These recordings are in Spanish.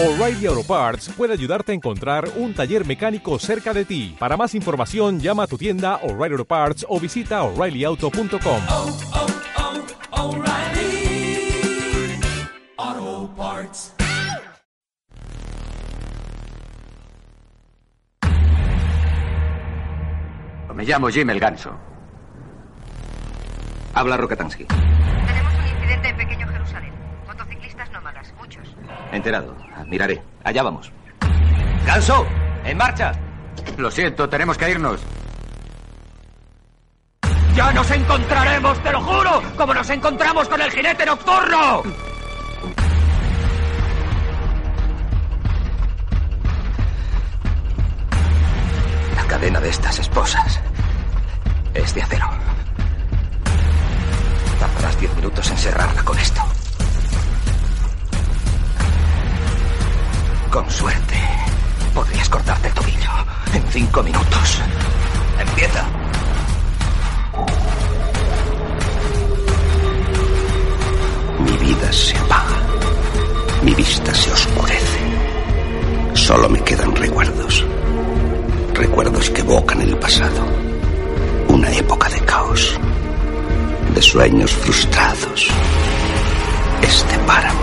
O'Reilly Auto Parts puede ayudarte a encontrar un taller mecánico cerca de ti. Para más información, llama a tu tienda O'Reilly Auto Parts o visita oreillyauto.com. oh, oh, Parts. Me llamo Jim el Ganso. Habla Rokatansky. Tenemos un incidente Pequeño Enterado. Miraré. Allá vamos. ¡Ganso! ¡En marcha! Lo siento, tenemos que irnos. ¡Ya nos encontraremos, te lo juro! ¡Como nos encontramos con el jinete nocturno! La cadena de estas esposas es de acero. Tardarás diez minutos en cerrarla con esto. Con suerte, podrías cortarte el tobillo en cinco minutos. Empieza. Mi vida se apaga. Mi vista se oscurece. Solo me quedan recuerdos. Recuerdos que evocan el pasado. Una época de caos. De sueños frustrados. Este páramo.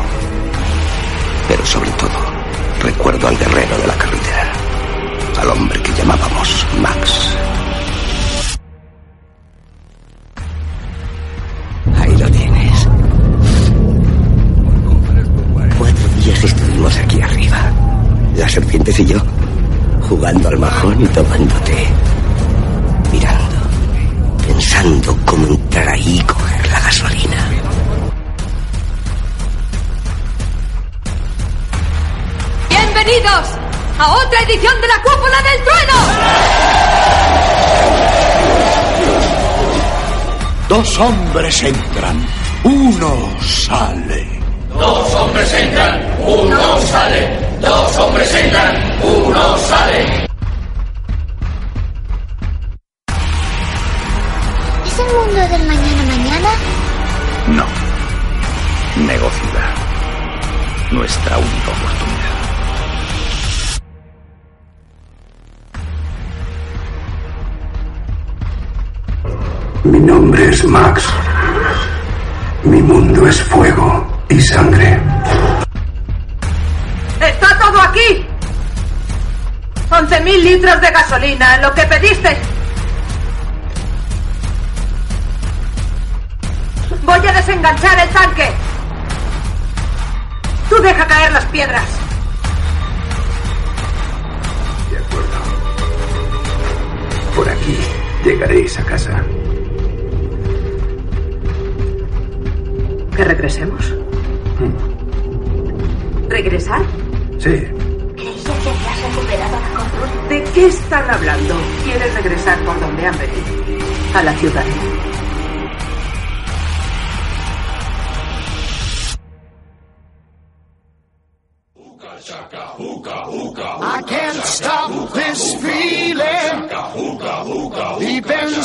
Pero sobre todo, recuerdo al guerrero de la carretera. Al hombre que llamábamos Max. Ahí lo tienes. Cuatro días estuvimos aquí arriba. Las serpientes y yo. Jugando al majón y tomando té. Mirando. Pensando cómo entrar ahí y coger la gasolina. ¡Bienvenidos a otra edición de la Cúpula del Trueno! Dos hombres entran, uno sale. Dos hombres entran, uno sale. Dos hombres entran, uno sale. ¿Es el mundo del mañana mañana? No. Negociada. Nuestra única oportunidad. Nombre es Max. Mi mundo es fuego y sangre. ¡Está todo aquí! 11.000 litros de gasolina, lo que pediste. Voy a desenganchar el tanque. Tú deja caer las piedras. De acuerdo. Por aquí llegaréis a casa. ¿Que regresemos? ¿Regresar? Sí. Creía que habías recuperado la cordura. ¿De qué están hablando? ¿Quieres regresar por donde han venido? A la ciudad.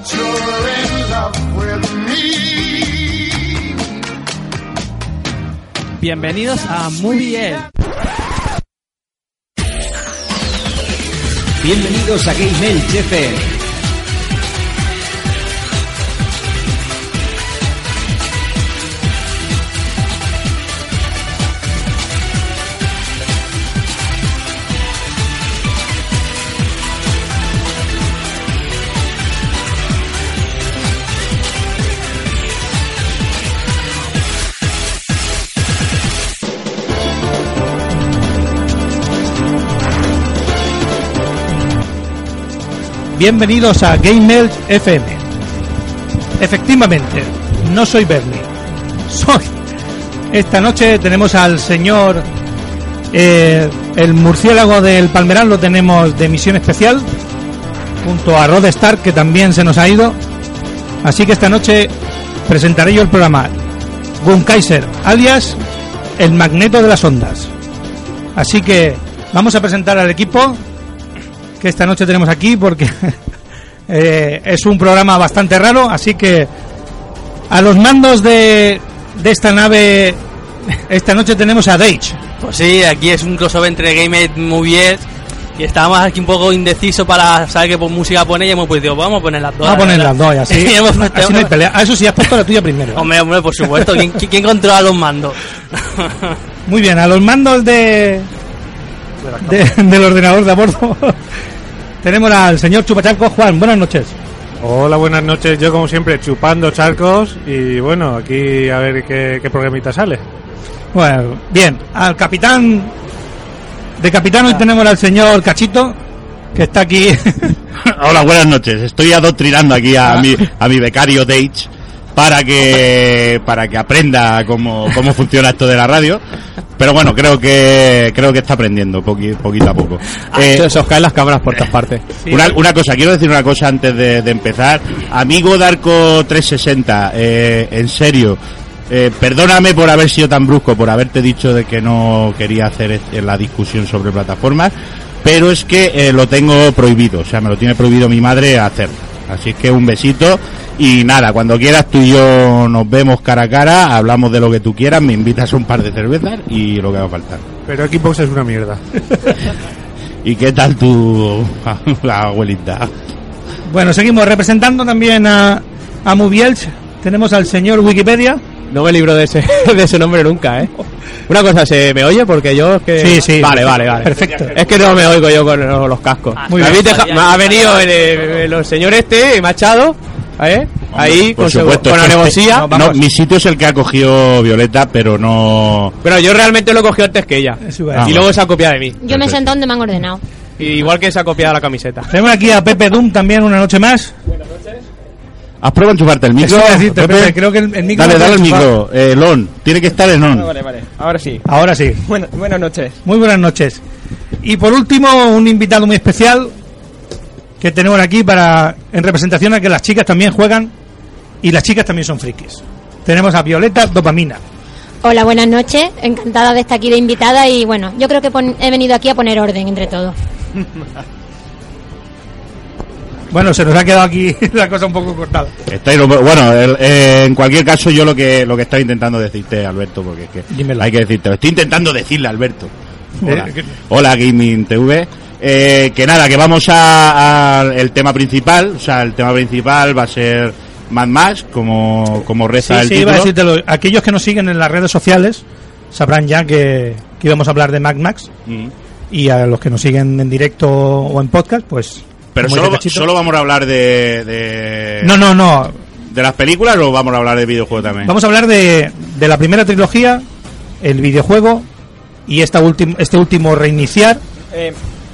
that you're in love with me. Bienvenidos a Movie Ed. Bienvenidos a Game Elch FM. Bienvenidos a Game Elch FM. Efectivamente, no soy Bernie. Soy. Esta noche tenemos al señor Eh, el murciélago del Palmerán lo tenemos de misión especial, junto a Rod Stark, que también se nos ha ido. Así que esta noche presentaré yo el programa Gun Kaiser, alias el magneto de las ondas. Así que vamos a presentar al equipo que esta noche tenemos aquí porque eh, es un programa bastante raro, así que a los mandos de, de esta nave esta noche tenemos a Dage. Pues sí, aquí es un crossover entre Game Movies y estábamos aquí un poco indeciso para saber qué música poner y hemos pues dicho, vamos a poner las dos. Vamos a poner las dos, y así, Y hemos puesto- así no hay pelea. Ah, eso sí, has puesto la tuya primero. Hombre, hombre, por supuesto. ¿Quién, quién controla los mandos? Muy bien, a los mandos de, de- del ordenador de a bordo tenemos al señor Chupachalco Juan. Buenas noches. Hola, buenas noches. Yo, como siempre, chupando charcos. Y bueno, aquí a ver qué, qué programita sale. Bueno, bien, al capitán de capitán hoy tenemos al señor Cachito que está aquí. Hola, buenas noches. Estoy adoctrinando aquí a mi, a mi becario Dage para que para que aprenda cómo, cómo funciona esto de la radio. Pero bueno, creo que creo que está aprendiendo poqui- poquito a poco. Eh, se os caen las cámaras por todas partes. una, una cosa, quiero decir una cosa antes de, de empezar. Amigo Darko 360, eh, en serio, eh, perdóname por haber sido tan brusco, por haberte dicho de que no quería hacer este- la discusión sobre plataformas, pero es que eh, lo tengo prohibido, o sea, me lo tiene prohibido mi madre hacer. Así que un besito y nada, cuando quieras tú y yo nos vemos cara a cara, hablamos de lo que tú quieras, me invitas a un par de cervezas y lo que va a faltar. Pero Xbox es una mierda. ¿Y qué tal tu abuelita? Bueno, seguimos representando también a, a Mubielch. Tenemos al señor Wikipedia. No me libro de ese, de ese nombre nunca, ¿eh? Una cosa, ¿se me oye? Porque yo es que... Sí, sí. Vale, vale, vale. Perfecto. Es que no me oigo yo con los, los cascos. Muy A bien. mí deja- me ha venido el, el- el señor este, Machado, ¿eh? Ahí, Por con, su- supuesto, con alevosía. este- no, mi sitio es el que ha cogido Violeta, pero no. Pero yo realmente lo he cogido antes que ella. Ah, y luego se ha copiado de mí. Yo me he sentado donde me han ordenado. Y igual que se ha copiado la camiseta. Tenemos aquí a Pepe Doom también una noche más. ¿Has probado enchufarte el micro? Creo que el- el Dale, dale el micro. Eh, el on. Tiene que estar en on. Vale, vale. Ahora sí. Ahora sí. Bueno, buenas noches. Muy buenas noches. Y por último, un invitado muy especial que tenemos aquí para en representación a que las chicas también juegan y las chicas también son frikis. Tenemos a Violeta Dopamina. Hola, buenas noches. Encantada de estar aquí de invitada y bueno, yo creo que pon- he venido aquí a poner orden entre todos. Bueno, se nos ha quedado aquí la cosa un poco cortada. Está ahí, no- bueno, el- eh, en cualquier caso, yo lo que lo que estaba intentando decirte, Alberto, porque es que Dímelo. hay que decirte, estoy intentando decirle, Alberto. Hola, Eh, Hola Gaming TV. Eh, que nada, que vamos a, a el tema principal, o sea, el tema principal va a ser Mad Max, como, como Sí, reza el sí, iba a título. decírtelo. Aquellos que nos siguen en las redes sociales sabrán ya que, que íbamos a hablar de Mad Max. Mm. Y a los que nos siguen en directo o en podcast, pues. Pero solo, solo vamos a hablar de, de... No, no, no. ¿De las películas o vamos a hablar de videojuegos también? Vamos a hablar de, de la primera trilogía, el videojuego y esta este último reiniciar Eh,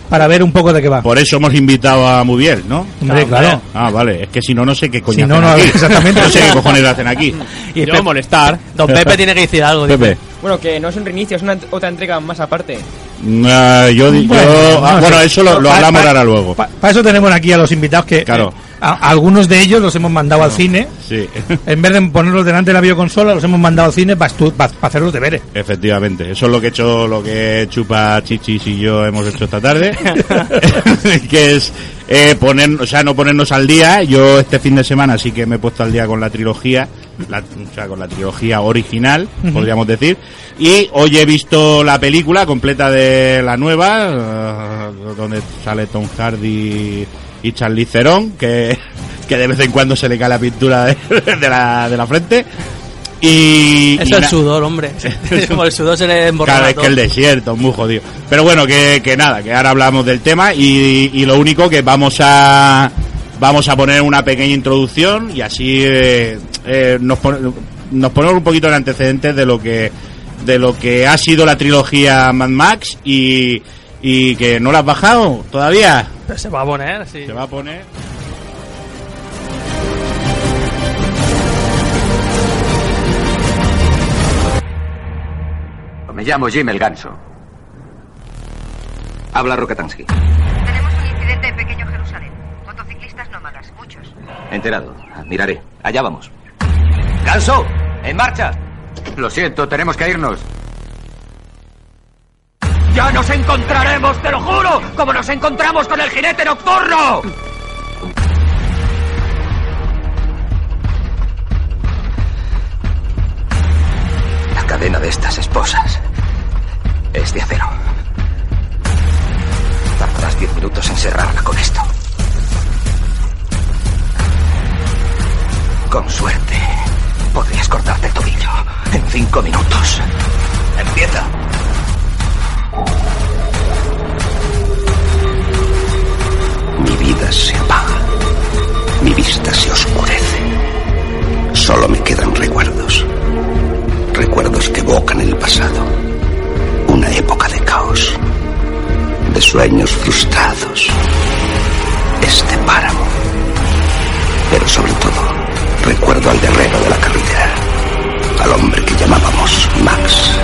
para ver un poco de qué va. Por eso hemos invitado a Mubiel, ¿no? Hombre, claro. Ah, vale. Es que si no, no sé qué coño Si no, hacen no, aquí. exactamente. No sé qué cojones hacen aquí. Y yo Pepe- molestar. Don Pepe tiene que decir algo. dice. Pepe. Bueno, que no es un reinicio, es una otra entrega más aparte. Ah, yo, yo- Bueno, ah, no bueno, eso lo, lo Pa- hablamos pa- ahora luego. Para eso tenemos aquí a los invitados que Claro. eh, a- a algunos de ellos los hemos mandado al cine. Sí, En vez de ponerlos delante de la videoconsola, los hemos mandado al cine para hacer los deberes. efectivamente. Eso es lo que he hecho, lo que Chupa Chichis y yo hemos hecho esta tarde. que es eh, poner, o sea, no ponernos al día. Yo este fin de semana sí que me he puesto al día con la trilogía, la- o sea, con la trilogía original, podríamos decir. Y hoy he visto la película completa de la nueva, eh, donde sale Tom Hardy y Charlize Theron, que, que de vez en cuando se le cae la pintura de, de la, de la frente. Y, es el sudor, hombre. Como el sudor se le Claro, emborrona es que el desierto es muy jodido. Pero bueno, que, que nada, que ahora hablamos del tema y, y lo único que vamos a vamos a poner una pequeña introducción y así eh, eh, nos, pone- nos ponemos un poquito en antecedentes de lo que de lo que ha sido la trilogía Mad Max y, y que no la has bajado todavía. Pero se va a poner, sí. Se va a poner. Me llamo Jim el Ganso. Habla Rokatansky. Enterado. Miraré. Allá vamos. ¡Ganso! ¡En marcha! Lo siento, tenemos que irnos. ¡Ya nos encontraremos, te lo juro! ¡Como nos encontramos con el jinete nocturno! La cadena de estas esposas es de acero. Tardarás diez minutos en cerrarla con esto. Con suerte, podrías cortarte el tobillo en cinco minutos. Empieza. Mi vida se apaga. Mi vista se oscurece. Solo me quedan recuerdos. Recuerdos que evocan el pasado. Una época de caos. De sueños frustrados. Este páramo. Pero sobre todo, recuerdo al guerrero de la carretera. Al hombre que llamábamos Max.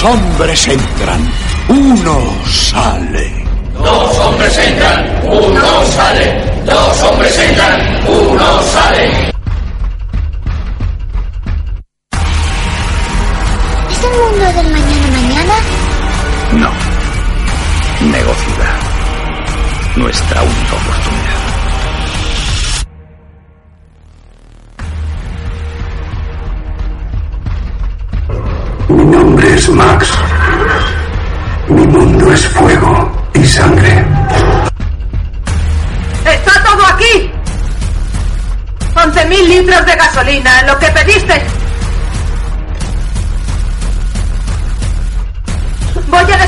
Dos hombres entran, uno sale. Dos hombres entran, uno sale. Dos hombres entran, uno sale. ¿Es el mundo del mañana mañana? No. Negocida. Nuestra única oportunidad.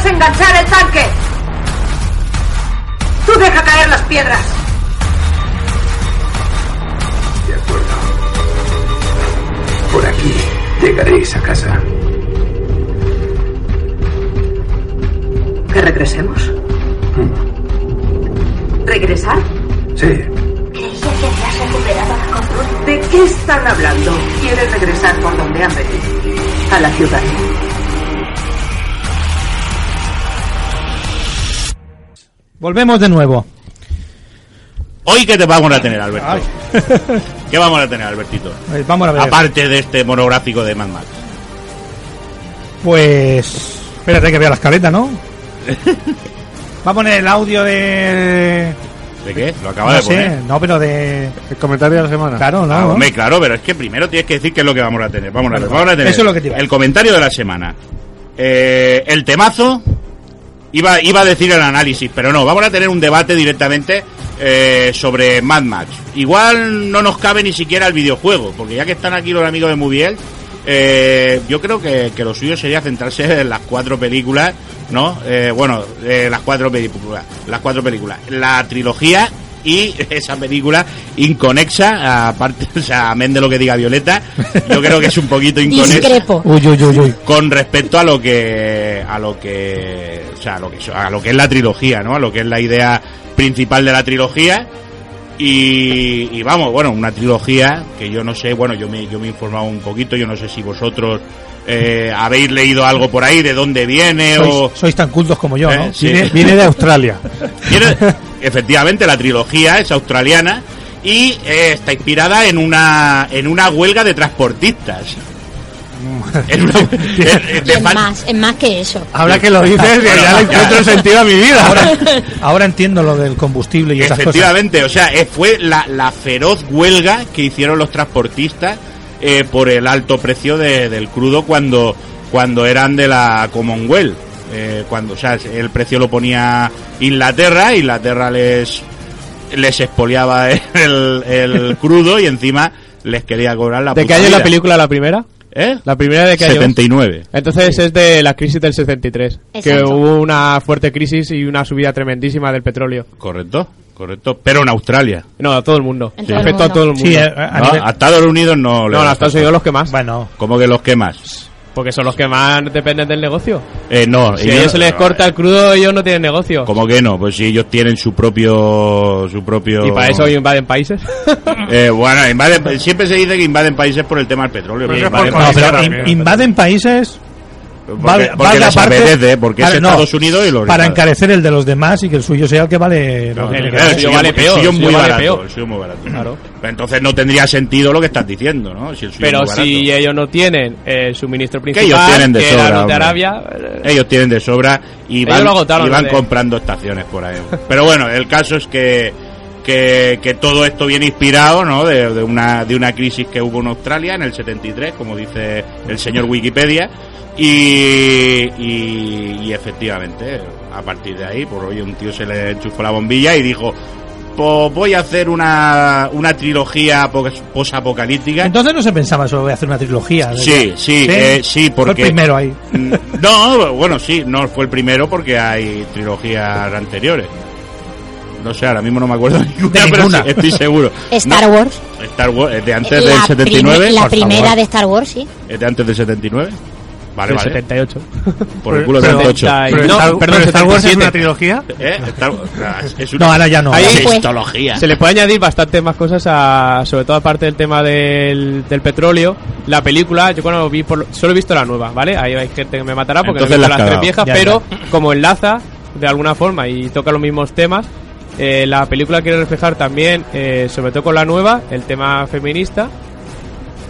Desenganchar el tanque. Tú deja caer las piedras. De acuerdo. Por aquí llegaréis a casa. Que regresemos. ¿Regresar? Sí. Creía que habías recuperado la cordura. ¿De qué están hablando? ¿Quieres regresar por donde han venido? A la ciudad. Volvemos de nuevo. Hoy que te vamos a tener, Alberto. ¿Qué vamos a tener, Albertito? Vamos a ver. Aparte de este monográfico de Mad Max. Pues. Espérate que vea la escaleta, ¿no? Va a poner el audio de. ¿De qué? Lo acaba no de sé, poner. no, pero de. El comentario de la semana. Claro, no. Ah, ¿no? hombre, claro, pero es que primero tienes que decir qué es lo que vamos a tener. Vamos a ver, vamos a tener eso es lo que te iba a el comentario de la semana. Eh, el temazo. Iba, iba a decir el análisis, pero no, vamos a tener un debate directamente eh, sobre Mad Max. Igual no nos cabe ni siquiera el videojuego, porque ya que están aquí los amigos de Moviel, eh, yo creo que, que lo suyo sería centrarse en las cuatro películas, ¿no? Eh, bueno, eh, las cuatro películas, las cuatro películas, la trilogía y esa película inconexa, aparte, o sea, amén de lo que diga Violeta, yo creo que es un poquito inconexa Discrepo. Uy, uy, uy, uy. con respecto a lo que a lo que o sea a lo que a lo que es la trilogía no a lo que es la idea principal de la trilogía y, y vamos bueno una trilogía que yo no sé bueno yo me yo me he informado un poquito yo no sé si vosotros eh, habéis leído algo por ahí de dónde viene o Sois, sois tan cultos como yo, Eh, ¿no? sí. Viene, viene de Australia. Viene- efectivamente, la trilogía es australiana y eh, está inspirada en una en una huelga de transportistas. En una- de- de Es fal- más, es más que eso. Ahora que lo dices, ya, ya le encuentro sentido a mi vida. Ahora, ahora entiendo lo del combustible y esas cosas. Efectivamente, o sea, eh, fue la, la feroz huelga que hicieron los transportistas eh, por el alto precio de- del crudo cuando cuando eran de la Commonwealth. Eh, cuando, o sea, el precio lo ponía Inglaterra, Inglaterra les les expoliaba el, el crudo y encima les quería cobrar la ¿De qué año es la película la primera? ¿Eh? La primera de qué año? 79. Entonces es de la crisis del 73. Que Exacto. hubo una fuerte crisis y una subida tremendísima del petróleo. Correcto, correcto. Pero en Australia. No, a todo el mundo. En todo el Afectó a mundo. todo el mundo. Sí, a, a No, nivel- a Estados Unidos no le no, a Estados. Unidos los que más. Bueno, ¿Cómo que los que más? Porque son los que más dependen del negocio. Eh, no, Si a ellos se les corta el crudo, ellos no tienen negocio. ¿Cómo que no? Pues si ellos tienen su propio... Su propio... Y para eso invaden países. Eh, bueno, invaden- siempre se dice que invaden países por el tema del petróleo. Pues pero es por invaden no, Países pero también. in- invaden países. Porque, vale- porque valga les aparte- apetece, porque es Vale, no, Estados Unidos y los Para encarecer el de los demás y que el suyo sea el que vale. que el que suyo vale el peor, el muy vale barato, peor. el suyo es muy barato. Claro. Pero entonces no tendría sentido lo que estás diciendo, ¿no? Si el suyo Pero es muy barato. si ellos no tienen el suministro Que principal, ellos tienen de que sobra, de. Arabia, eh, Ellos tienen de sobra y van, agotaron, y van de- comprando estaciones por ahí. Pero bueno, el caso es que, que, que todo esto viene inspirado ¿no? de, de una, de una crisis que hubo en Australia en el 73, como dice el señor Wikipedia. Y, y, y efectivamente, a partir de ahí, por hoy un tío se le enchufó la bombilla y dijo, pues voy a hacer una, una trilogía pos- posapocalíptica. Entonces no se pensaba solo de hacer una trilogía. Sí, sí, eh, sí, Fue porque... el primero ahí. No, bueno, sí, no fue el primero porque hay trilogías anteriores. No sé, ahora mismo no me acuerdo de ninguna, De pero ninguna. sí, estoy seguro. Star No, Wars. Star Wars, es de antes la del 79. prime- la primera favor. de Star Wars, sí. ¿Es de antes del 79? Vale, vale. 78. Por el culo Pero- 78. pero No, Star, perdón, Star Wars es 77. una trilogía. ¿Eh? Star Wars, es una No, ahora ya no. Ahí histología. Se le puede añadir bastante más cosas, a, sobre todo aparte del tema del, del petróleo. La película, yo cuando vi, por, solo he visto la nueva, ¿vale? Ahí hay gente que me matará porque Entonces no he visto las tres viejas, Ya, pero como enlaza de alguna forma y toca los mismos temas, eh, la película quiere reflejar también, eh, sobre todo con la nueva, el tema feminista.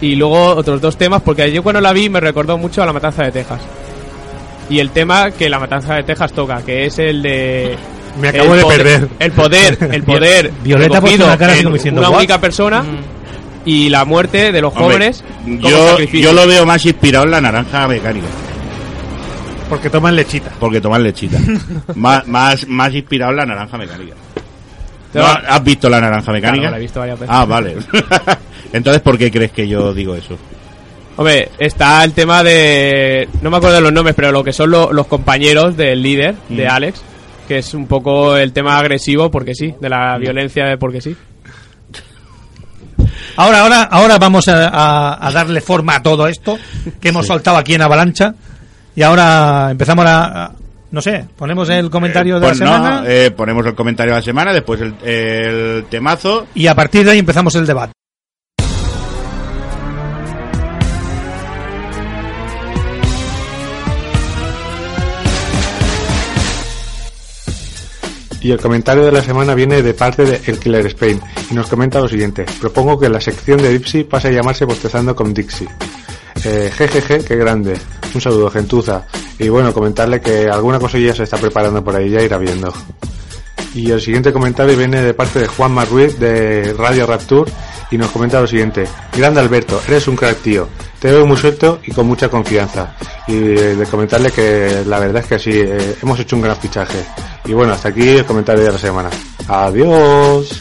Y luego otros dos temas, porque yo cuando la vi me recordó mucho a La Matanza de Texas. Y el tema que La Matanza de Texas toca, que es el de... Me acabo de poder- perder. El poder, el poder Violeta recogido una cara así en como diciendo, una "What?". única persona y la muerte de los Hombre, jóvenes como yo, sacrificio. yo lo veo más inspirado en la naranja mecánica. Porque toman lechita. Porque toman lechita. más, más, más inspirado en la naranja mecánica. Te ¿No va- ¿Has visto la naranja mecánica? Claro, la he visto varias veces. Ah, vale. Entonces, ¿por qué crees que yo digo eso? Hombre, está el tema de... No me acuerdo de los nombres, pero lo que son lo- los compañeros del líder, de Mm. Alex, que es un poco el tema agresivo, porque sí, de la violencia de porque sí. Ahora, ahora, ahora vamos a, a- a darle forma a todo esto que hemos soltado aquí en Avalancha. Y ahora empezamos a, a- no sé, ponemos el comentario de Pues la no, semana eh, ponemos el comentario de la semana, después el, el temazo. y a partir de ahí empezamos el debate. Y el comentario de la semana viene de parte de El Killer Spain y nos comenta lo siguiente. Propongo que la sección de Dipsy pase a llamarse Bostezando con Dixie. Eh, jejeje, qué grande. Un saludo, gentuza. Y bueno, comentarle que alguna cosilla se está preparando por ahí, ya irá viendo. Y el siguiente comentario viene de parte de Juan Marruiz de Radio Rapture y nos comenta lo siguiente. Grande Alberto, eres un crack tío. Te veo muy suelto y con mucha confianza. Y eh, de comentarle que la verdad es que sí, eh, hemos hecho un gran fichaje. Y bueno, hasta aquí el comentario de la semana. Adiós.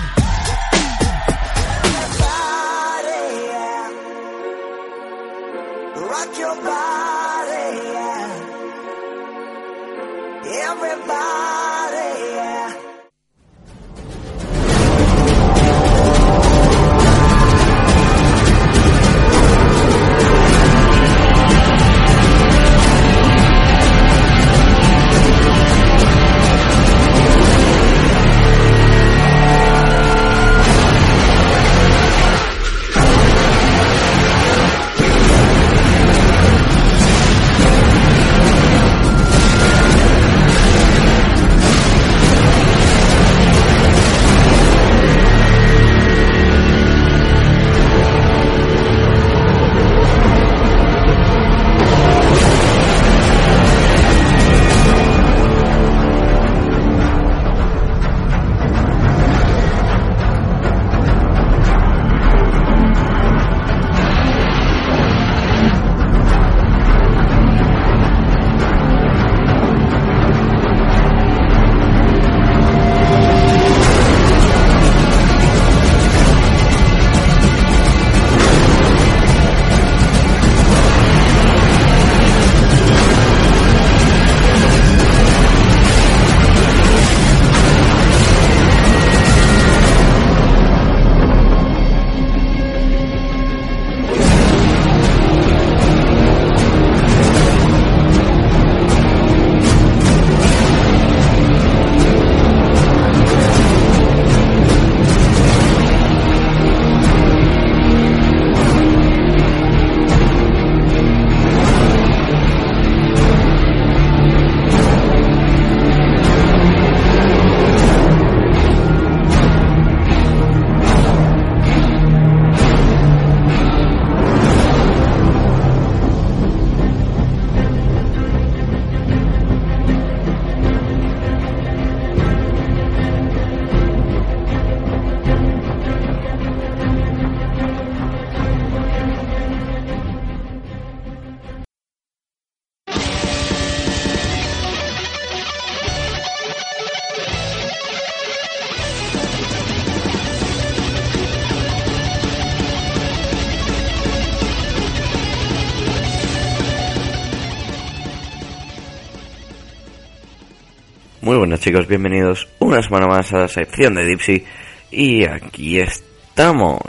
Chicos, bienvenidos una semana más a la sección de Dipsy y aquí estamos,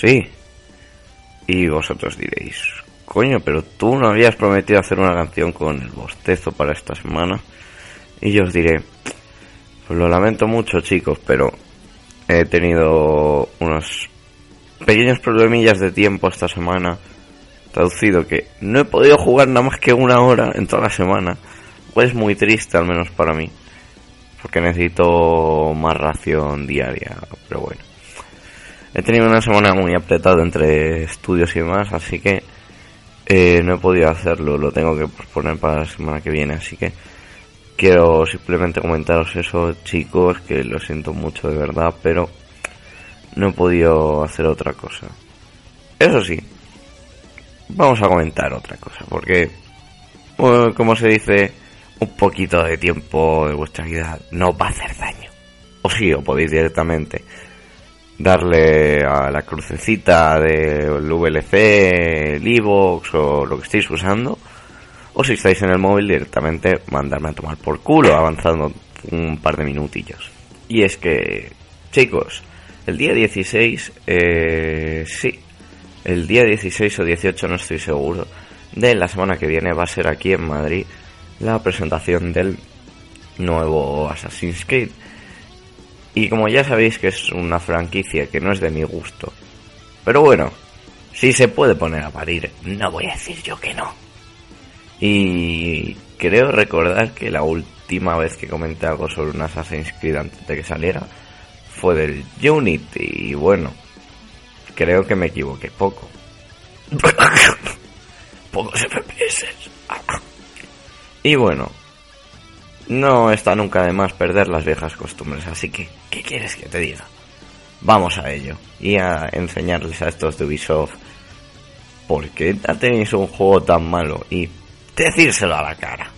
sí. Y vosotros diréis, coño, pero tú no habías prometido hacer una canción con el bostezo para esta semana. Y yo os diré, lo lamento mucho chicos, pero he tenido unos pequeños problemillas de tiempo esta semana. Traducido que no he podido jugar nada más que una hora en toda la semana. Pues muy triste, al menos para mí. Porque necesito más ración diaria. Pero bueno. He tenido una semana muy apretada entre estudios y demás, así que eh, no he podido hacerlo. Lo tengo que posponer para la semana que viene, así que quiero simplemente comentaros eso, chicos, que lo siento mucho de verdad, pero no he podido hacer otra cosa. Eso sí, vamos a comentar otra cosa, porque, como se dice, un poquito de tiempo de vuestra vida no va a hacer daño. O sí, o podéis directamente darle a la crucecita del VLC, el iVoox o lo que estéis usando. O si estáis en el móvil directamente mandarme a tomar por culo avanzando un par de minutillos. Y es que, chicos, el día 16, eh, sí, el día 16 o 18 no estoy seguro, de la semana que viene va a ser aquí en Madrid la presentación del nuevo Assassin's Creed. Y como ya sabéis que es una franquicia que no es de mi gusto. Pero bueno, si se puede poner a parir, no voy a decir yo que no. Y creo recordar que la última vez que comenté algo sobre un Assassin's Creed antes de que saliera fue del Unity. Y bueno, creo que me equivoqué poco. Pocos FPS. Y bueno, no está nunca de más perder las viejas costumbres, así que, ¿qué quieres que te diga? Vamos a ello y a enseñarles a estos de Ubisoft por qué tenéis un juego tan malo y decírselo a la cara.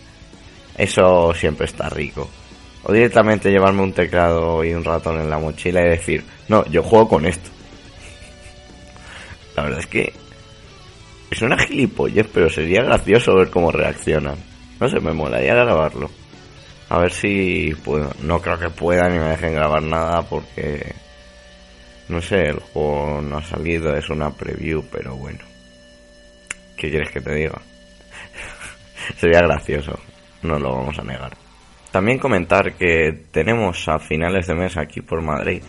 Eso siempre está rico. O directamente llevarme un teclado y un ratón en la mochila y decir, no, yo juego con esto. La verdad es que es una gilipollez, pero sería gracioso ver cómo reaccionan. No sé, me molaría grabarlo. A ver si puedo. No creo que puedan ni me dejen grabar nada porque. No sé, el juego no ha salido, es una preview, pero bueno. ¿Qué quieres que te diga? Sería gracioso, no lo vamos a negar. También comentar que tenemos a finales de mes aquí por Madrid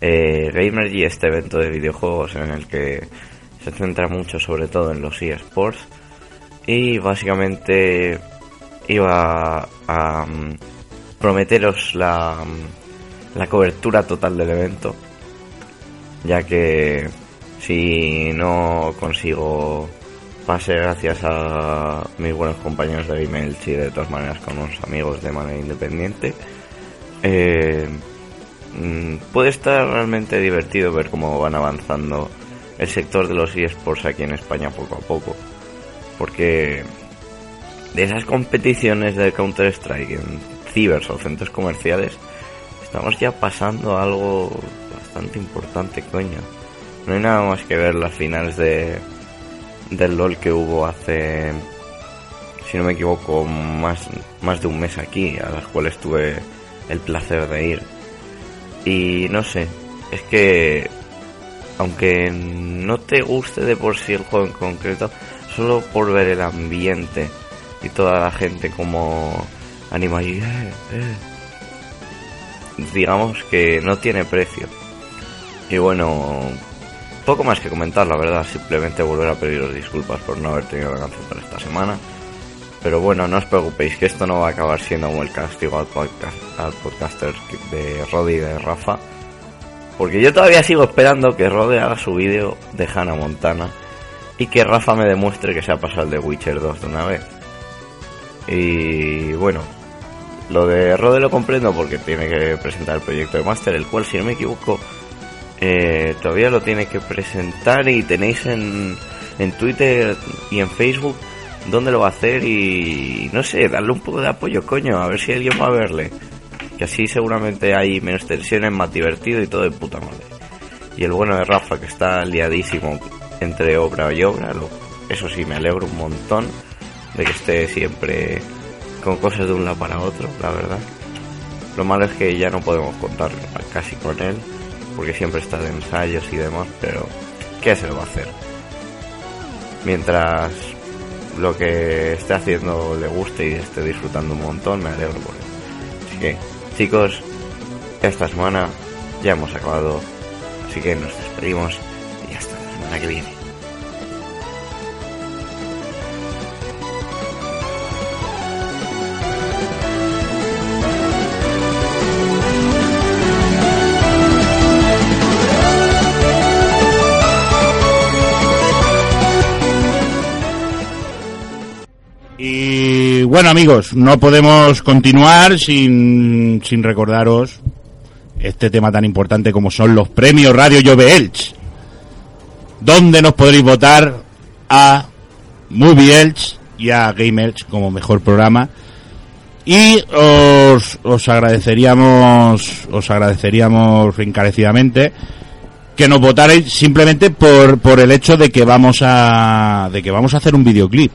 eh, Gamergy, este evento de videojuegos en el que se centra mucho sobre todo en los eSports y básicamente iba a mm, prometeros la, mm, la cobertura total del evento, ya que si no consigo pase gracias a mis buenos compañeros de email y de todas maneras con unos amigos de manera independiente, eh, mm, puede estar realmente divertido ver cómo van avanzando el sector de los eSports aquí en España poco a poco. Porque de esas competiciones de Counter-Strike en cibers o centros comerciales, estamos ya pasando algo bastante importante, coño. No hay nada más que ver las finales de del LOL que hubo hace, si no me equivoco, más, más de un mes aquí, a las cuales tuve el placer de ir. Y no sé, es que aunque no te guste de por sí el juego en concreto, solo por ver el ambiente y toda la gente como anima y eh, eh, digamos que no tiene precio. Y bueno, poco más que comentar, la verdad, simplemente volver a pediros disculpas por no haber tenido la para esta semana. Pero bueno, no os preocupéis que esto no va a acabar siendo como el castigo al, podcast, al podcaster de Rodi y de Rafa. Porque yo todavía sigo esperando que Rode haga su vídeo de Hannah Montana y que Rafa me demuestre que se ha pasado el de Witcher 2 de una vez. Y bueno, lo de Rode lo comprendo porque tiene que presentar el proyecto de Master, el cual, si no me equivoco, eh, todavía lo tiene que presentar y tenéis en, en Twitter y en Facebook dónde lo va a hacer y no sé, darle un poco de apoyo, coño, a ver si alguien va a verle. Que así seguramente hay menos tensiones, más divertido y todo de puta madre. Y el bueno de Rafa, que está liadísimo entre obra y obra, lo, eso sí, me alegro un montón de que esté siempre con cosas de un lado para otro, la verdad. Lo malo es que ya no podemos contar casi con él, porque siempre está de ensayos y demás, pero ¿qué se le va a hacer? Mientras lo que esté haciendo le guste y esté disfrutando un montón, me alegro por él. Así que, chicos, esta semana ya hemos acabado, así que nos despedimos y hasta la semana que viene. Bueno amigos, no podemos continuar sin, sin recordaros este tema tan importante como son los premios Radio Jove Elch. Donde nos podréis votar a Movie Elch y a Game Elch como mejor programa. Y os, os agradeceríamos, os agradeceríamos encarecidamente que nos votarais simplemente por, por el hecho de que vamos a, de que vamos a hacer un videoclip.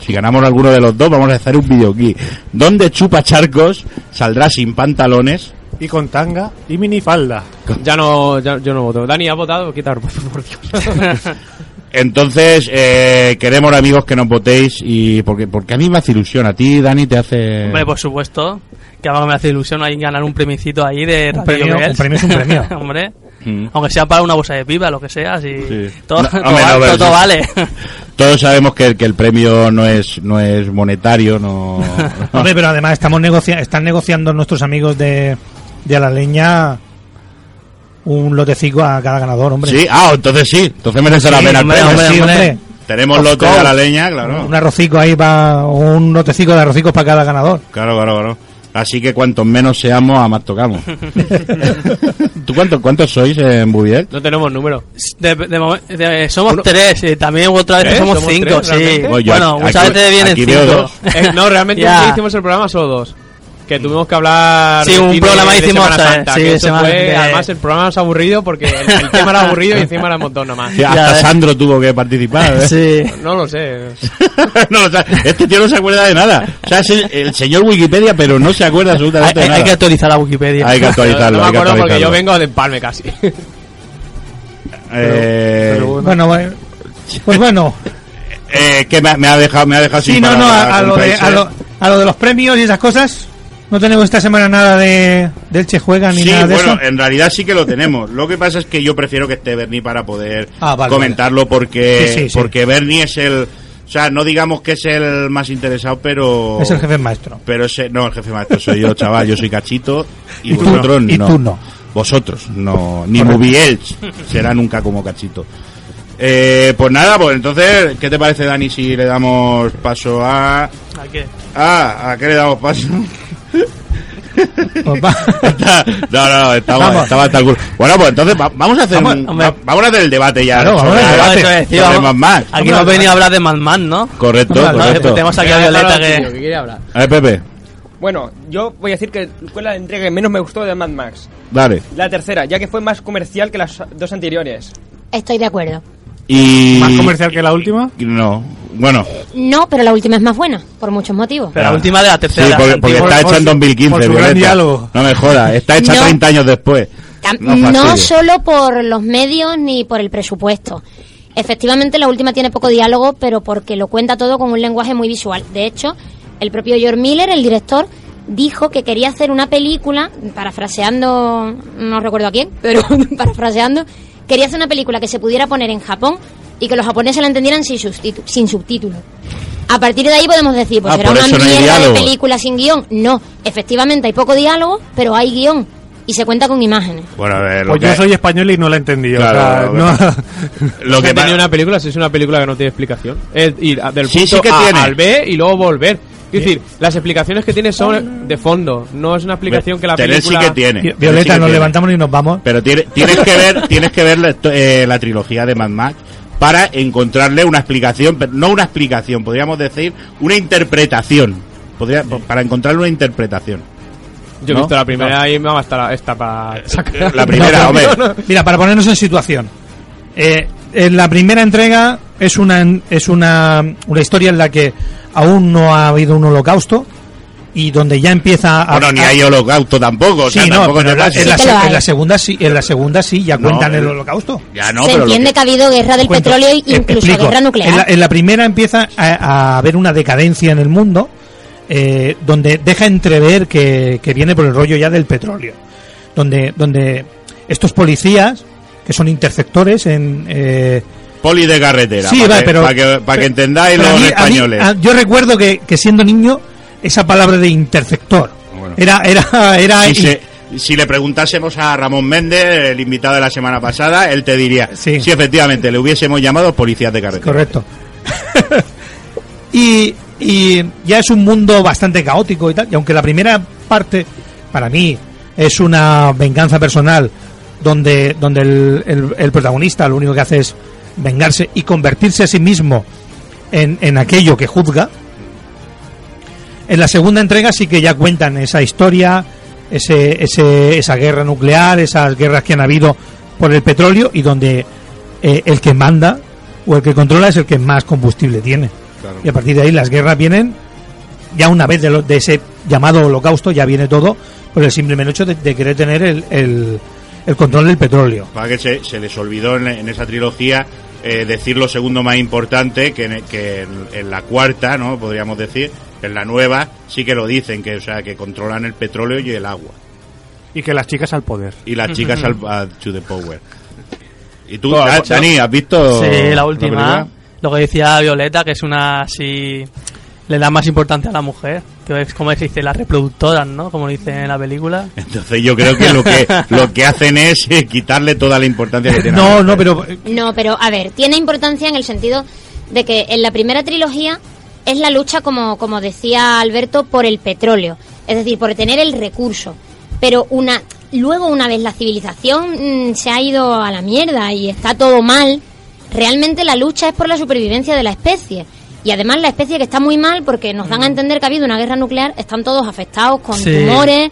Si ganamos alguno de los dos, vamos a hacer un videoclip. Donde Chupa Charcos saldrá sin pantalones. Y con tanga y minifalda. Ya no, ya, yo no voto. Dani, ¿ha votado? Quitar, por, por Dios. Entonces, eh, queremos amigos que nos votéis y porque, porque a mí me hace ilusión. A ti, Dani, te hace... Hombre, por supuesto. Que algo me hace ilusión ahí ganar un premicito ahí de Un premio- un premio es un premio. Hombre. Mm. Aunque sea para una bolsa de pipa, lo que sea, si todo, No, todo hombre, no, pero todo sí. vale. Todos sabemos que, que el premio no es, no es monetario, no... Hombre, pero además estamos negocia están negociando nuestros amigos de, de a la leña un lotecico a cada ganador, hombre. Sí, ah, entonces sí, entonces merece la pena el premio. hombre, Sí, hombre. Tenemos Of lote a course. la leña, claro. Un arrocico ahí para un lotecico de arrocicos para cada ganador. Claro, claro, claro. Así que cuantos menos seamos, a más tocamos. ¿Tú cuántos, cuántos sois en Bouvier? No tenemos número. De, de de- somos Uno- tres, y también otra vez ¿Eh? somos, ¿Somos cinco, tres, sí. realmente? Pues bueno, aquí- muchas veces vienen cinco. Eh, no, realmente día hicimos el programa solo dos. Que tuvimos que hablar. Sí, un programa de hicimos. Santa, Sí, que eso semana- fue- de- Además, el programa ha aburrido porque el, el tema era aburrido y encima éramos dos nomás. Sí, hasta Sandro tuvo que participar. ¿eh? Sí. No lo sé. No, o sea, este tío no se acuerda de nada. O sea, es el, el señor Wikipedia, pero no se acuerda absolutamente hay- de nada. hay que actualizar la Wikipedia. Hay que actualizarlo. no me acuerdo porque yo vengo de empalme casi. Eh, Bueno, bueno, pues bueno. eh, que me, me ha dejado, me ha dejado Sí, sin no, no, a, a lo de, a, lo, a lo de los premios y esas cosas. No tenemos esta semana nada de del Che Juega ni Sí, nada de bueno, eso. en realidad sí que lo tenemos. Lo que pasa es que yo prefiero que esté Bernie para poder Ah, vale, comentarlo porque Sí, sí, sí. porque Bernie es el, o sea, no digamos que es el más interesado, pero Es el jefe maestro. Pero ese, no, el jefe maestro soy yo, chaval, yo soy cachito y, Y tú vosotros no, y tú no. Vosotros no, ni. Mubielch será nunca como cachito. Eh, pues nada, pues entonces, ¿qué te parece, Dani, si le damos paso a... ¿A qué? Ah, ¿a qué le damos paso? Pues va. no, no, estaba, hasta el culo. Bueno, pues entonces va- vamos a hacer Vamos, un- hombre. va- vamos a hacer el debate ya. Claro, vamos debate. sobre Mad Max. Aquí hemos venido a hablar de Mad Men, ¿no? Correcto, pues tenemos aquí a Violeta ¿Qué que... hablar? A ver, Pepe, Bueno, yo voy a decir que fue la entrega que menos me gustó de Mad Max. dale. La tercera, ya que fue más comercial que las dos anteriores. Estoy de acuerdo. Y... ¿Más comercial que la última? No, bueno, No, pero la última es más buena, por muchos motivos. Pero la última de la Sí, tercera. porque, porque Por- está por hecha en su- 2015, por su gran Violeta. diálogo. No me jodas, está hecha No. 30 años después. No No, solo por los medios ni por el presupuesto. Efectivamente, la última tiene poco diálogo, pero porque lo cuenta todo con un lenguaje muy visual. De hecho, el propio George Miller, el director, dijo que quería hacer una película, parafraseando, no recuerdo a quién, pero parafraseando, quería hacer una película que se pudiera poner en Japón y que los japoneses la entendieran sin, sin subtítulos. A partir de ahí podemos decir, pues Ah, era una no mierda de película sin guion. No, efectivamente hay poco diálogo, pero hay guion y se cuenta con imágenes. Bueno, a ver, Pues que, yo soy español y no la entendí. Claro, o sea, no- lo que una película, si es una película que no tiene explicación. Es ir del punto sí que A tiene. al B y luego volver. Es decir, las explicaciones que tiene son de fondo, no es una explicación que la Tener película... sí que tiene. Vi- Tener sí Violeta, que nos tiene. levantamos y nos vamos. Pero tiene- tienes que ver, tienes que ver la, eh, la trilogía de Mad Max para encontrarle una explicación, pero no una explicación, podríamos decir una interpretación. Podría, para encontrarle una interpretación. Yo he ¿No? visto la primera y me va a estar esta para sacar... La primera, No, hombre. no, no. Mira, para ponernos en situación. Eh, en la primera entrega es una es una, una historia en la que aún no ha habido un holocausto y donde ya empieza a... Bueno, ni hay holocausto tampoco. o Sí, sea, no, tampoco pero en la, en en segunda sí, en la segunda sí, ya cuentan el el- holocausto. Ya no, Se pero entiende que- que... ha habido guerra del Cuento. petróleo e Eh, incluso explico. guerra nuclear. En la, en la primera empieza a, a haber una decadencia en el mundo eh, donde deja entrever que, que viene por el rollo ya del petróleo. Donde, donde estos policías, que son interceptores en... eh, Poli de carretera. Sí, para va, que, pero- para que, para que entendáis los mí- a mí- españoles. a- yo recuerdo que, que siendo niño, esa palabra de interceptor era, era, era, si, si le preguntásemos a Ramón Méndez, el invitado de la semana pasada, él te diría, sí, efectivamente, le hubiésemos llamado policías de carretera. Correcto. y, y ya es un mundo bastante caótico y tal. Y aunque la primera parte, para mí, es una venganza personal, donde, donde el, el- el protagonista lo único que hace es vengarse y convertirse a sí mismo en, en aquello que juzga. En la segunda entrega sí que ya cuentan esa historia, ese, ese, esa guerra nuclear, esas guerras que han habido por el petróleo y donde eh, el que manda o el que controla es el que más combustible tiene. Claro. Y a partir de ahí las guerras vienen, ya una vez de, lo- de ese llamado holocausto, ya viene todo por el simple hecho de, de querer tener el, el, el control del petróleo. Para que se, se les olvidó en, en esa trilogía eh, decir lo segundo más importante, que, en, que en, en la cuarta, ¿no? Podríamos decir, en la nueva sí que lo dicen, que o sea, que controlan el petróleo y el agua. Y que las chicas al poder. Y las chicas al, a- to the power. ¿Y tú, Bueno, Da- pues, Dani, has visto Sí, la última. lo que decía Violeta, que es una así. Le da más importancia a la mujer. Que es como se dice, las reproductoras, ¿no? Como dice en la película. Entonces yo creo que lo que lo que hacen es eh, quitarle toda la importancia que tiene. a la No, mujer. no, pero No, pero a ver, tiene importancia en el sentido de que en la primera trilogía es la lucha, como, como decía Alberto, por el petróleo, es decir, por tener el recurso. Pero una luego, una vez la civilización mm, se ha ido a la mierda y está todo mal, realmente la lucha es por la supervivencia de la especie. Y además la especie que está muy mal porque nos dan a entender que ha habido una guerra nuclear, están todos afectados con Sí. tumores,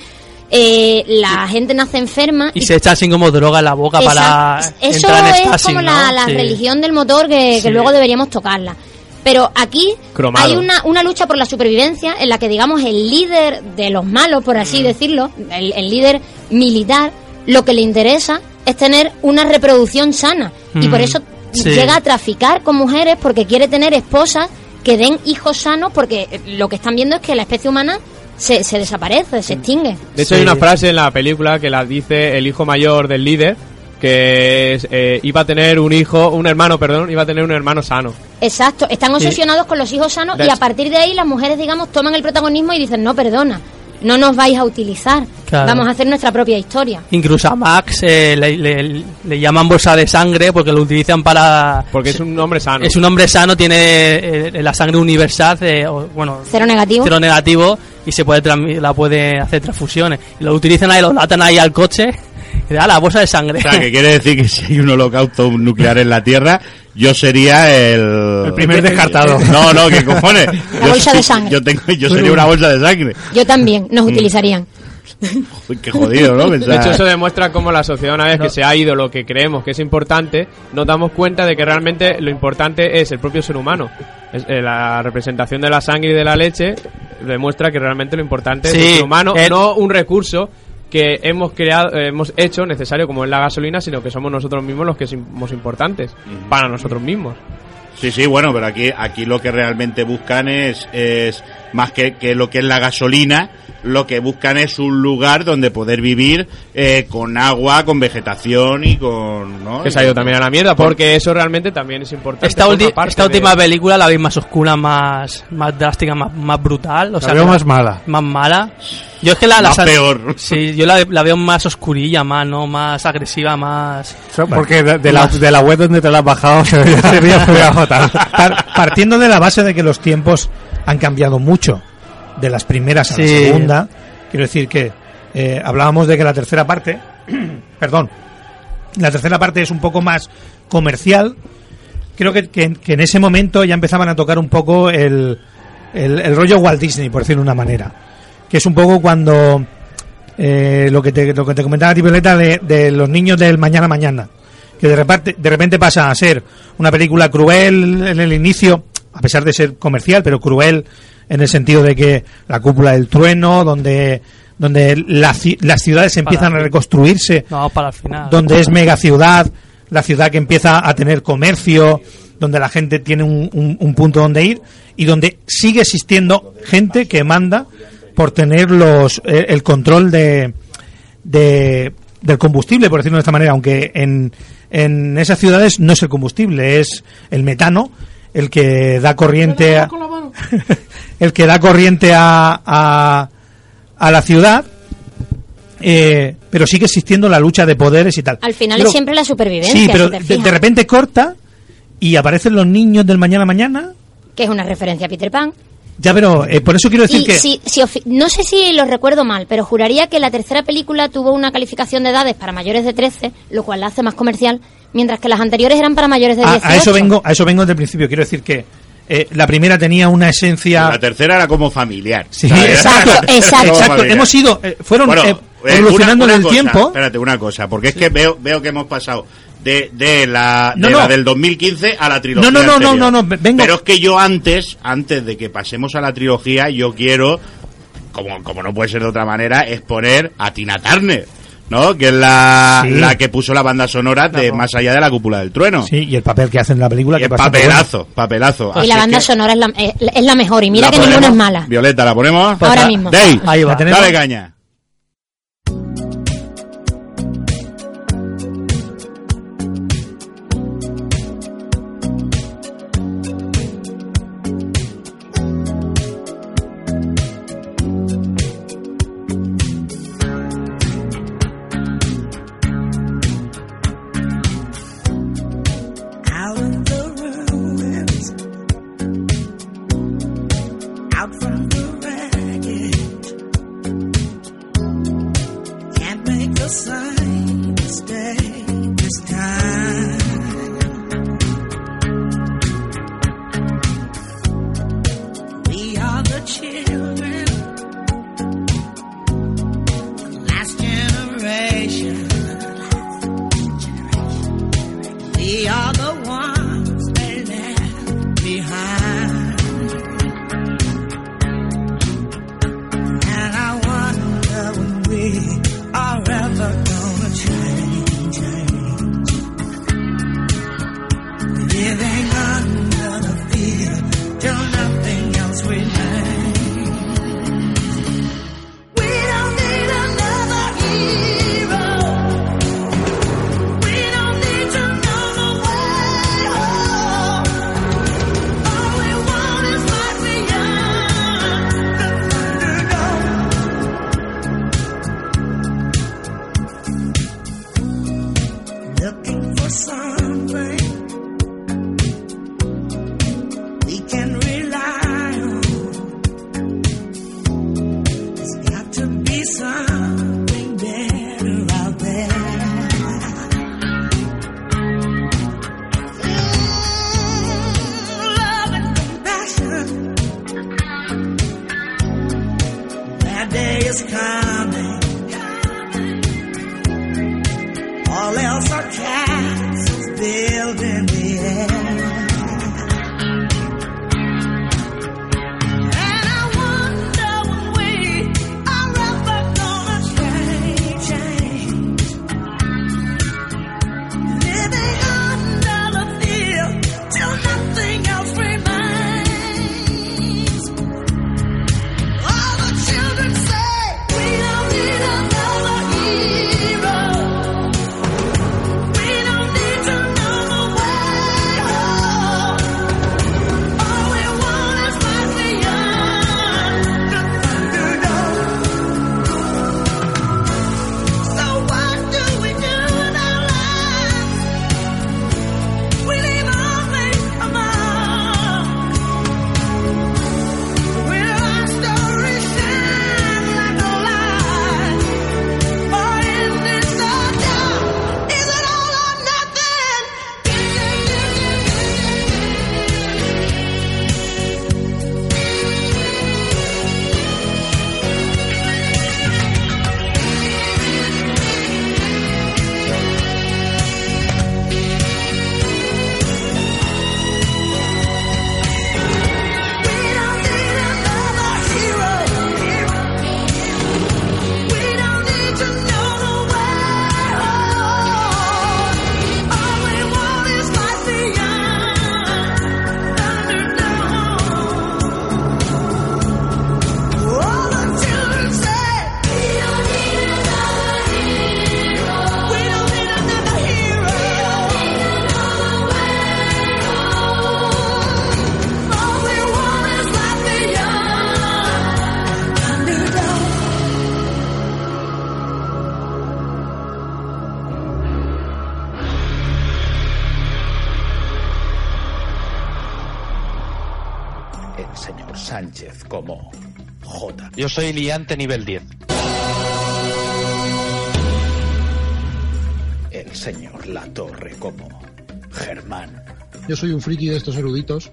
eh, la gente nace enferma Y se echa así como droga en la boca para. Eso entrar en es como la, ¿no? la Sí. religión del motor que, luego deberíamos tocarla. Pero aquí Cromado. hay una, una lucha por la supervivencia en la que, digamos, el líder de los malos, por Mm. así decirlo, el, el líder militar, lo que le interesa es tener una reproducción sana. Y Mm. por eso Sí. llega a traficar con mujeres porque quiere tener esposas que den hijos sanos porque lo que están viendo es que la especie humana se, se desaparece, se extingue. De hecho, hay una frase en la película que la dice el hijo mayor del líder, que eh, iba a tener un hijo, un hermano, perdón, iba a tener un hermano sano. Exacto, están Sí. obsesionados con los hijos sanos y a partir de ahí las mujeres, digamos, toman el protagonismo y dicen, no, perdona, no nos vais a utilizar, Claro. vamos a hacer nuestra propia historia. Incluso a Max eh, le, le- le llaman bolsa de sangre porque lo utilizan para... Porque es un hombre sano. Es un hombre sano, tiene eh, la sangre universal, eh, o, bueno, Cero negativo. cero negativo y se puede transmi- la puede hacer transfusiones. Y lo utilizan ahí, lo latan ahí al coche da la bolsa de sangre. O sea, que quiere decir que si hay un holocausto nuclear en la Tierra, yo sería el... El primer descartado. No, no, ¿qué cojones? La Yo bolsa soy- de sangre. Yo, tengo, yo sería una bolsa de sangre. Yo también, nos Mm. utilizarían. Uy, qué jodido, ¿no? De Pensar- hecho, eso demuestra cómo la sociedad, una vez que se ha ido lo que creemos que es importante, nos damos cuenta de que realmente lo importante es el propio ser humano. Es, eh, la representación de la sangre y de la leche demuestra que realmente lo importante es Sí, el ser humano, el- no un recurso que hemos creado, eh, hemos hecho necesario como es la gasolina, sino que somos nosotros mismos los que somos importantes para nosotros mismos. Sí, sí, bueno, pero aquí, aquí lo que realmente buscan es, es más que, que lo que es la gasolina, lo que buscan es un lugar donde poder vivir eh, con agua, con vegetación y con... ¿no? Que se ha ido también a la mierda, porque eso realmente también es importante. Esta, esta de- última película la veis más oscura, más, más drástica, más, más brutal. O sea, veo que más mala. Más mala. Yo es que la, la Más peor. Sí, yo la, la veo más oscurilla, más, ¿no? Más agresiva, más. Porque de, de la, de la web donde te la has bajado se veía, partiendo de la base de que los tiempos han cambiado mucho de las primeras a la segunda, quiero decir que eh, hablábamos de que la tercera parte, perdón, la tercera parte es un poco más comercial. Creo que, que- que en ese momento ya empezaban a tocar un poco el, el, el rollo Walt Disney, por decirlo de una manera. Que es un poco cuando eh, lo, que te, lo que te comentaba a ti, Violeta, de, de los niños del mañana mañana. Que de repente, de repente pasa a ser una película cruel en el inicio, a pesar de ser comercial, pero cruel en el sentido de que la cúpula del trueno, donde donde la las ciudades empiezan a reconstruirse, No, para el final. donde es mega ciudad, la ciudad que empieza a tener comercio, donde la gente tiene un, un- un punto donde ir y donde sigue existiendo gente que manda por tener los eh, el control de, de- del combustible, por decirlo de esta manera, aunque en, en esas ciudades no es el combustible, es el metano el que da corriente a, el que da corriente a, a, a la ciudad, eh, pero sigue existiendo la lucha de poderes y tal. Al final Pero- es siempre la supervivencia. Sí, si pero te de, de repente corta y aparecen los niños del mañana mañana. Que es una referencia a Peter Pan. Ya, pero eh, por eso quiero decir Y que si, si ofi- no sé si lo recuerdo mal, pero juraría que la tercera película tuvo una calificación de edades para mayores de 13, lo cual la hace más comercial, mientras que las anteriores eran para mayores de a, 18. a eso vengo, a eso vengo desde el principio. Quiero decir que eh, la primera tenía una esencia. La tercera era como familiar. Sí, exacto, exacto. Exacto, familiar. hemos ido, eh, fueron, Bueno, evolucionando una- en el cosa, tiempo. Espérate, una cosa, porque es que veo, veo que hemos pasado de, de la, No, de no. la del 2015 a la trilogía. No, no, no, no, anterior. no, no, ve- vengo- Pero es que yo antes, antes de que pasemos a la trilogía, yo quiero, como, como no puede ser de otra manera, exponer a Tina Turner. ¿No? Que es la, Sí. la que puso la banda sonora de Más allá de la cúpula del trueno. Sí, y el papel que hacen en la película. Y que papelazo, papelazo. y la banda que sonora es la, es, es la mejor, y mira que ponemos. ninguna es mala. Violeta, ¿la ponemos? Ahora mismo. Dave, Ahí va. tenemos? dale caña. Yo soy liante nivel 10. El señor La Torre como Germán. Yo soy un friki de estos eruditos.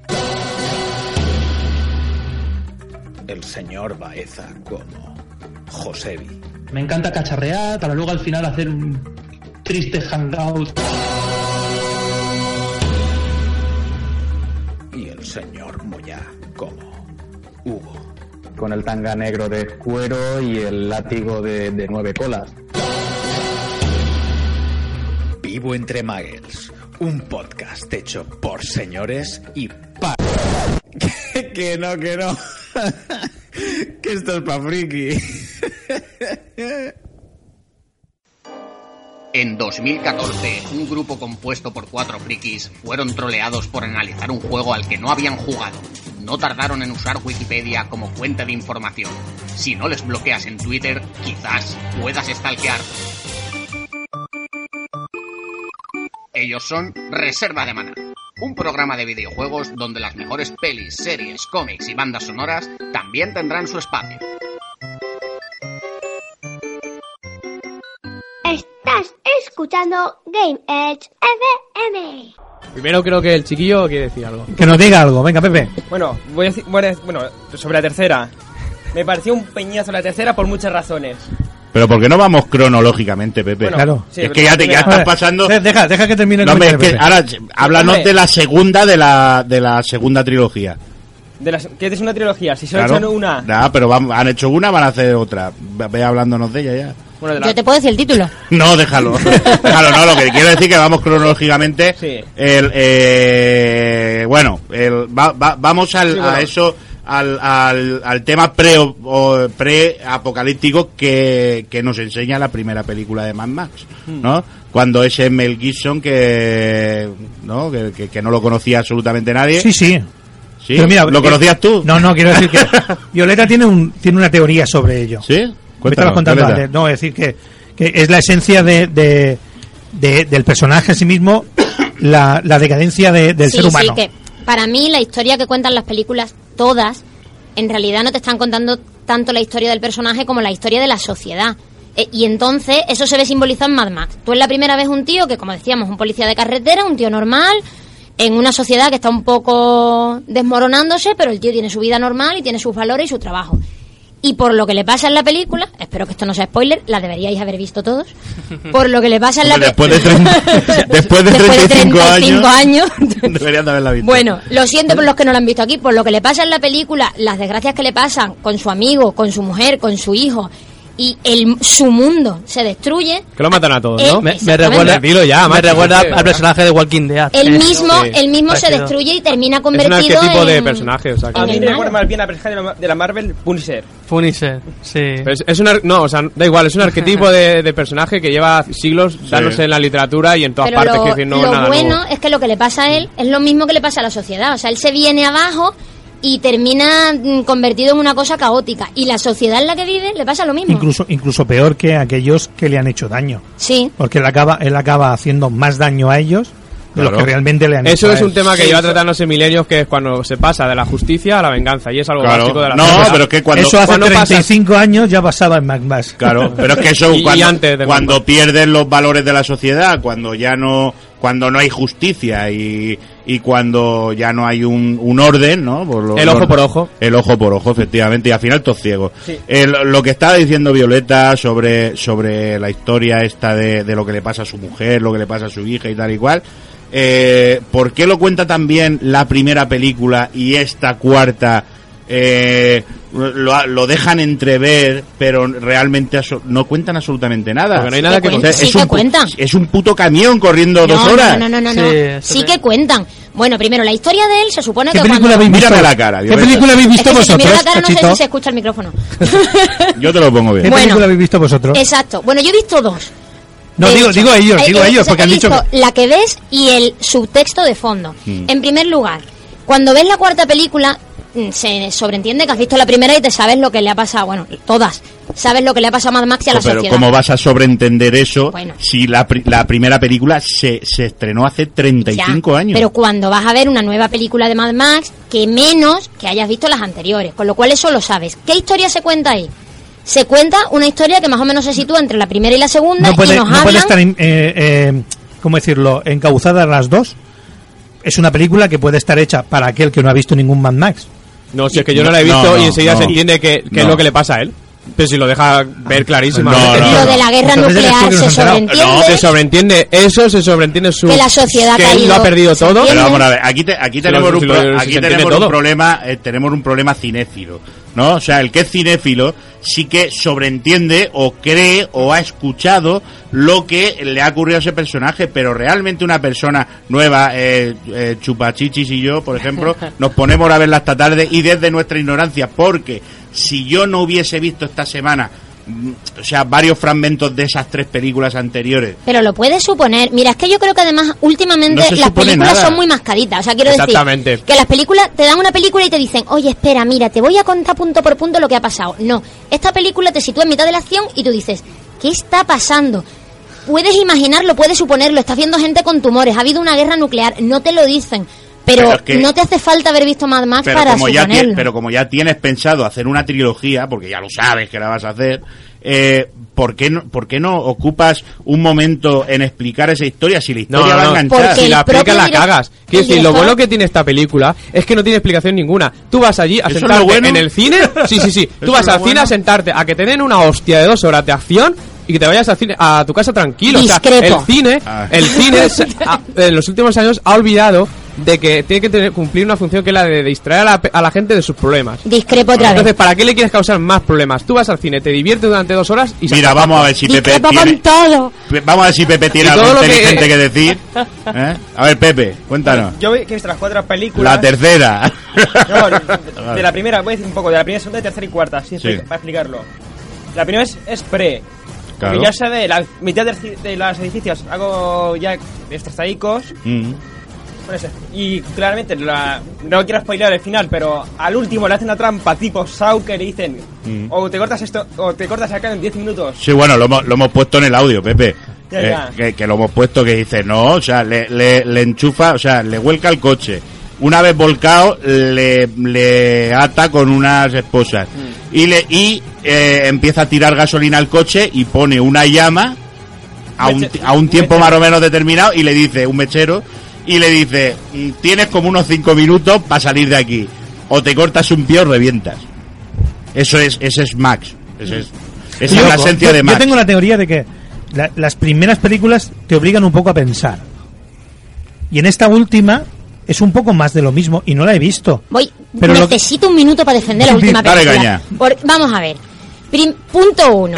El señor Baeza como Josebi. Me encanta cacharrear para luego al final hacer un triste hangout. Tanga negro de cuero y el látigo de, de nueve colas. Vivo entre Muggles, un podcast hecho por señores y para... que no, que no. que esto es pa' friki. En 2014, un grupo compuesto por cuatro frikis fueron troleados por analizar un juego al que no habían jugado. No tardaron en usar Wikipedia como fuente de información. Si no les bloqueas en Twitter, quizás puedas stalkear. Ellos son Reserva de Mana, un programa de videojuegos donde las mejores pelis, series, cómics y bandas sonoras también tendrán su espacio. Estás escuchando Game Edge FM. Primero creo que el chiquillo quiere decir algo. Que nos diga algo, venga, Pepe. Bueno, voy a decir, bueno, bueno, sobre la tercera. Me pareció un peñazo la tercera por muchas razones. Pero ¿por qué no vamos cronológicamente, Pepe? Bueno, Claro. sí, es que ya, te, ya estás pasando... Deja, deja que termine el No, es que Pepe. ahora, háblanos Hombre. de la segunda de la, de la segunda trilogía. De las, que es una trilogía, si solo Claro. echan una. Nah, pero van- han hecho una, van a hacer otra. Ve ve hablándonos de ella ya. Bueno, de Yo te puedo decir el título. No, déjalo. déjalo, no. Lo que quiero decir que vamos cronológicamente. Sí. El, eh, bueno, el, va- va- vamos al, Sí, bueno. a eso, al, al, al tema pre, o- pre-apocalíptico que, que nos enseña la primera película de Mad Max, Hmm. ¿no? Cuando ese Mel Gibson que, ¿no? Que, que- que no lo conocía absolutamente nadie. Sí, sí. Sí, Pero mira, ¿Lo eh, conocías tú? No, no, quiero decir que Violeta tiene un tiene una teoría sobre ello. ¿Sí? Me Cuéntanos, contando antes. No, es decir que, que es la esencia de, de- de- del personaje en sí mismo, la, la decadencia de- del sí, ser humano. sí, que para mí la historia que cuentan las películas, todas, en realidad no te están contando tanto la historia del personaje como la historia de la sociedad. Eh, y entonces eso se ve simbolizado en Mad Max. Tú es la primera vez un tío que, como decíamos, un policía de carretera, un tío normal, en una sociedad que está un poco desmoronándose, pero el tío tiene su vida normal y tiene sus valores y su trabajo. Y por lo que le pasa en la película, espero que esto no sea spoiler, la deberíais haber visto todos. Por lo que le pasa en la Hombre, pe- después después de Después de 35, 35 años, años. deberían de haberla visto. Bueno, lo siento por los que no lo han visto aquí, por lo que le pasa en la película, las desgracias que le pasan con su amigo, con su mujer, con su hijo, y el, su mundo se destruye. Que lo matan a todos, Eh, ¿no? me- Me recuerda, Dilo ya, me recuerda al personaje de Walking Dead. El Eh, mismo, sí. el mismo se destruye y termina Es un convertido arquetipo de personaje, o sea, que- A mí me recuerda más bien a la personaje de la, de la Marvel, Punisher. Punisher, sí. Es, es un ar- no, o sea, da igual, es un arquetipo de, de personaje que lleva siglos dándose en la literatura y en todas Pero partes, lo, que decir, no lo nada bueno nuevo. es que lo que le pasa a él es lo mismo que le pasa a la sociedad. O sea, él se viene abajo y termina mm, convertido en una cosa caótica. Y la sociedad en la que vive le pasa lo mismo. Incluso, incluso peor que aquellos que le han hecho daño. Sí. Porque él acaba, él acaba haciendo más daño a ellos de lo Claro. que realmente le han hecho. Eso a es un tema que Sí, lleva tratándose milenios, que es cuando se pasa de la justicia a la venganza, y es algo Claro. básico de la No, sociedad. pero es que cuando- Eso hace cuando pasa- 35 años ya pasaba en Mad Max. Claro, pero es que eso Y- y cuando, antes de cuando pierden los valores de la sociedad, cuando ya no cuando no hay justicia y, y cuando ya no hay un, un orden, ¿no? Por lo- El ojo por ojo. El ojo por ojo, efectivamente, y al final todos ciegos. Sí. El- lo que estaba diciendo Violeta sobre, sobre la historia esta de, de lo que le pasa a su mujer, lo que le pasa a su hija y tal y cual, eh, ¿por qué lo cuenta también la primera película y esta cuarta? Eh, lo, lo dejan entrever, pero realmente no cuentan absolutamente nada. Porque no hay nada que cuentan. Entonces, Sí es que un cuentan. Es un puto camión corriendo dos no, horas. no, no, no, no, no. Sí, Sí, que cuentan. Bueno, primero, la historia de él se supone ¿Qué que película cuando... habéis visto? Mírame la cara, ¿Qué película habéis Es visto que si te miro vosotros, la cara no sé si se escucha el micrófono. Yo te lo pongo bien. ¿Qué Bueno. película habéis visto vosotros? Exacto. Bueno, yo he visto dos. No, De digo, hecho, digo ellos, digo ellos, porque he han dicho visto que... la que ves y el subtexto de fondo. Mm. En primer lugar, cuando ves la cuarta película, se sobreentiende que has visto la primera y te sabes lo que le ha pasado. Bueno, todas. sabes lo que le ha pasado a Mad Max y a la pero sociedad. ¿cómo vas a sobreentender eso Bueno. si la, pri- la primera película se, se estrenó hace 35 Ya, años? Pero cuando vas a ver una nueva película de Mad Max, que menos que hayas visto las anteriores, con lo cual eso lo sabes. ¿Qué historia se cuenta ahí? Se cuenta una historia que más o menos se sitúa entre la primera y la segunda No puede, y nos no puede hablan estar, eh, eh, ¿cómo decirlo?, encauzadas las dos. Es una película que puede estar hecha para aquel que no ha visto ningún Mad Max. No, si es que yo no la he No, visto no, y enseguida no. se entiende que, que es No. lo que le pasa a él. Pero si lo deja ver clarísimamente. no, no. Lo de la guerra Entonces nuclear no se sobreentiende. No, se sobreentiende eso, se sobreentiende su... Que la sociedad ha que él lo ha perdido Se todo. entiende. Pero vamos a ver, aquí, te- aquí tenemos, un, pro- aquí tenemos un problema, eh, tenemos un problema cinéfilo, ¿no? O sea, el que es cinéfilo sí que sobreentiende o cree o ha escuchado lo que le ha ocurrido a ese personaje, pero realmente una persona nueva, eh, eh, Chupachichis y yo, por ejemplo, nos ponemos a verla esta tarde y desde nuestra ignorancia, porque si yo no hubiese visto esta semana o sea, varios fragmentos de esas tres películas anteriores. Pero lo puedes suponer. Mira, es que yo creo que además últimamente No las películas nada. son muy mascaditas. O sea, quiero decir que las películas te dan una película y te dicen, oye, espera, mira, te voy a contar punto por punto lo que ha pasado. No, esta película te sitúa en mitad de la acción y tú dices, ¿qué está pasando? Puedes imaginarlo, puedes suponerlo. Estás viendo gente con tumores, ha habido una guerra nuclear, no te lo dicen. Pero, Pero es que- no te hace falta haber visto Mad Max pero para como ya pero como ya tienes pensado hacer una trilogía porque ya lo sabes que la vas a hacer eh, ¿por, qué no, ¿por qué no ocupas un momento en explicar esa historia si la historia no, va no. a enganchar Si la explicas la cagas. Quiero decir, lo bueno que tiene esta película es que no tiene explicación ninguna. Tú vas allí a ¿Eso es sentarte bueno? en el cine. Sí, sí, sí. ¿Eso Tú vas al cine a sentarte a que te den una hostia de dos horas de acción y que te vayas al cine, a tu casa tranquilo. O sea, el cine, Ah. el cine en los últimos años ha olvidado de que tiene que tener, cumplir una función que es la de distraer a la, pe- a la gente de sus problemas. Discrepo otra Entonces, vez. ¿para qué le quieres causar más problemas? Tú vas al cine, te diviertes durante dos horas y se Mira, vamos a ver si Pepe Discrepo tiene, con todo. Vamos a ver si Pepe tiene algo todo lo que- inteligente que... decir ¿eh? a ver Pepe cuéntanos Yo he visto las cuatro películas. la tercera No, de, de la primera, voy a decir un poco, de la primera, segunda, tercera y cuarta, sí, Sí. expli- para explicarlo. La primera es, es pre. Claro. Que ya se ve la mitad de, de los edificios, algo ya estrestaicos. Mm. Por eso. Y claramente, la- no quiero spoiler el final, pero al último le hacen una trampa tipo Sau que le dicen: Mm. o te cortas esto, o te cortas acá en 10 minutos. Sí, bueno, lo hemos, lo hemos puesto en el audio, Pepe. Ya, Eh, ya. Que, que lo hemos puesto que dice, no, o sea, le, le, le enchufa, o sea, le vuelca el coche. Una vez volcado, le, le ata con unas esposas. Mm. Y, le, y eh, empieza a tirar gasolina al coche y pone una llama a un, a un tiempo mechero. más o menos determinado y le dice, un mechero, y le dice, "Mm, tienes como unos cinco minutos para salir de aquí. O te cortas un pie o revientas. Eso es, ese es Max. Ese es, esa es la Yo- esencia yo- de Max. Yo tengo la teoría de que la- las primeras películas te obligan un poco a pensar. Y en esta última es un poco más de lo mismo y no la he visto. Voy, Pero lo- necesito un minuto para defender la última dale película. caña. Por- vamos a ver. Prim- punto uno.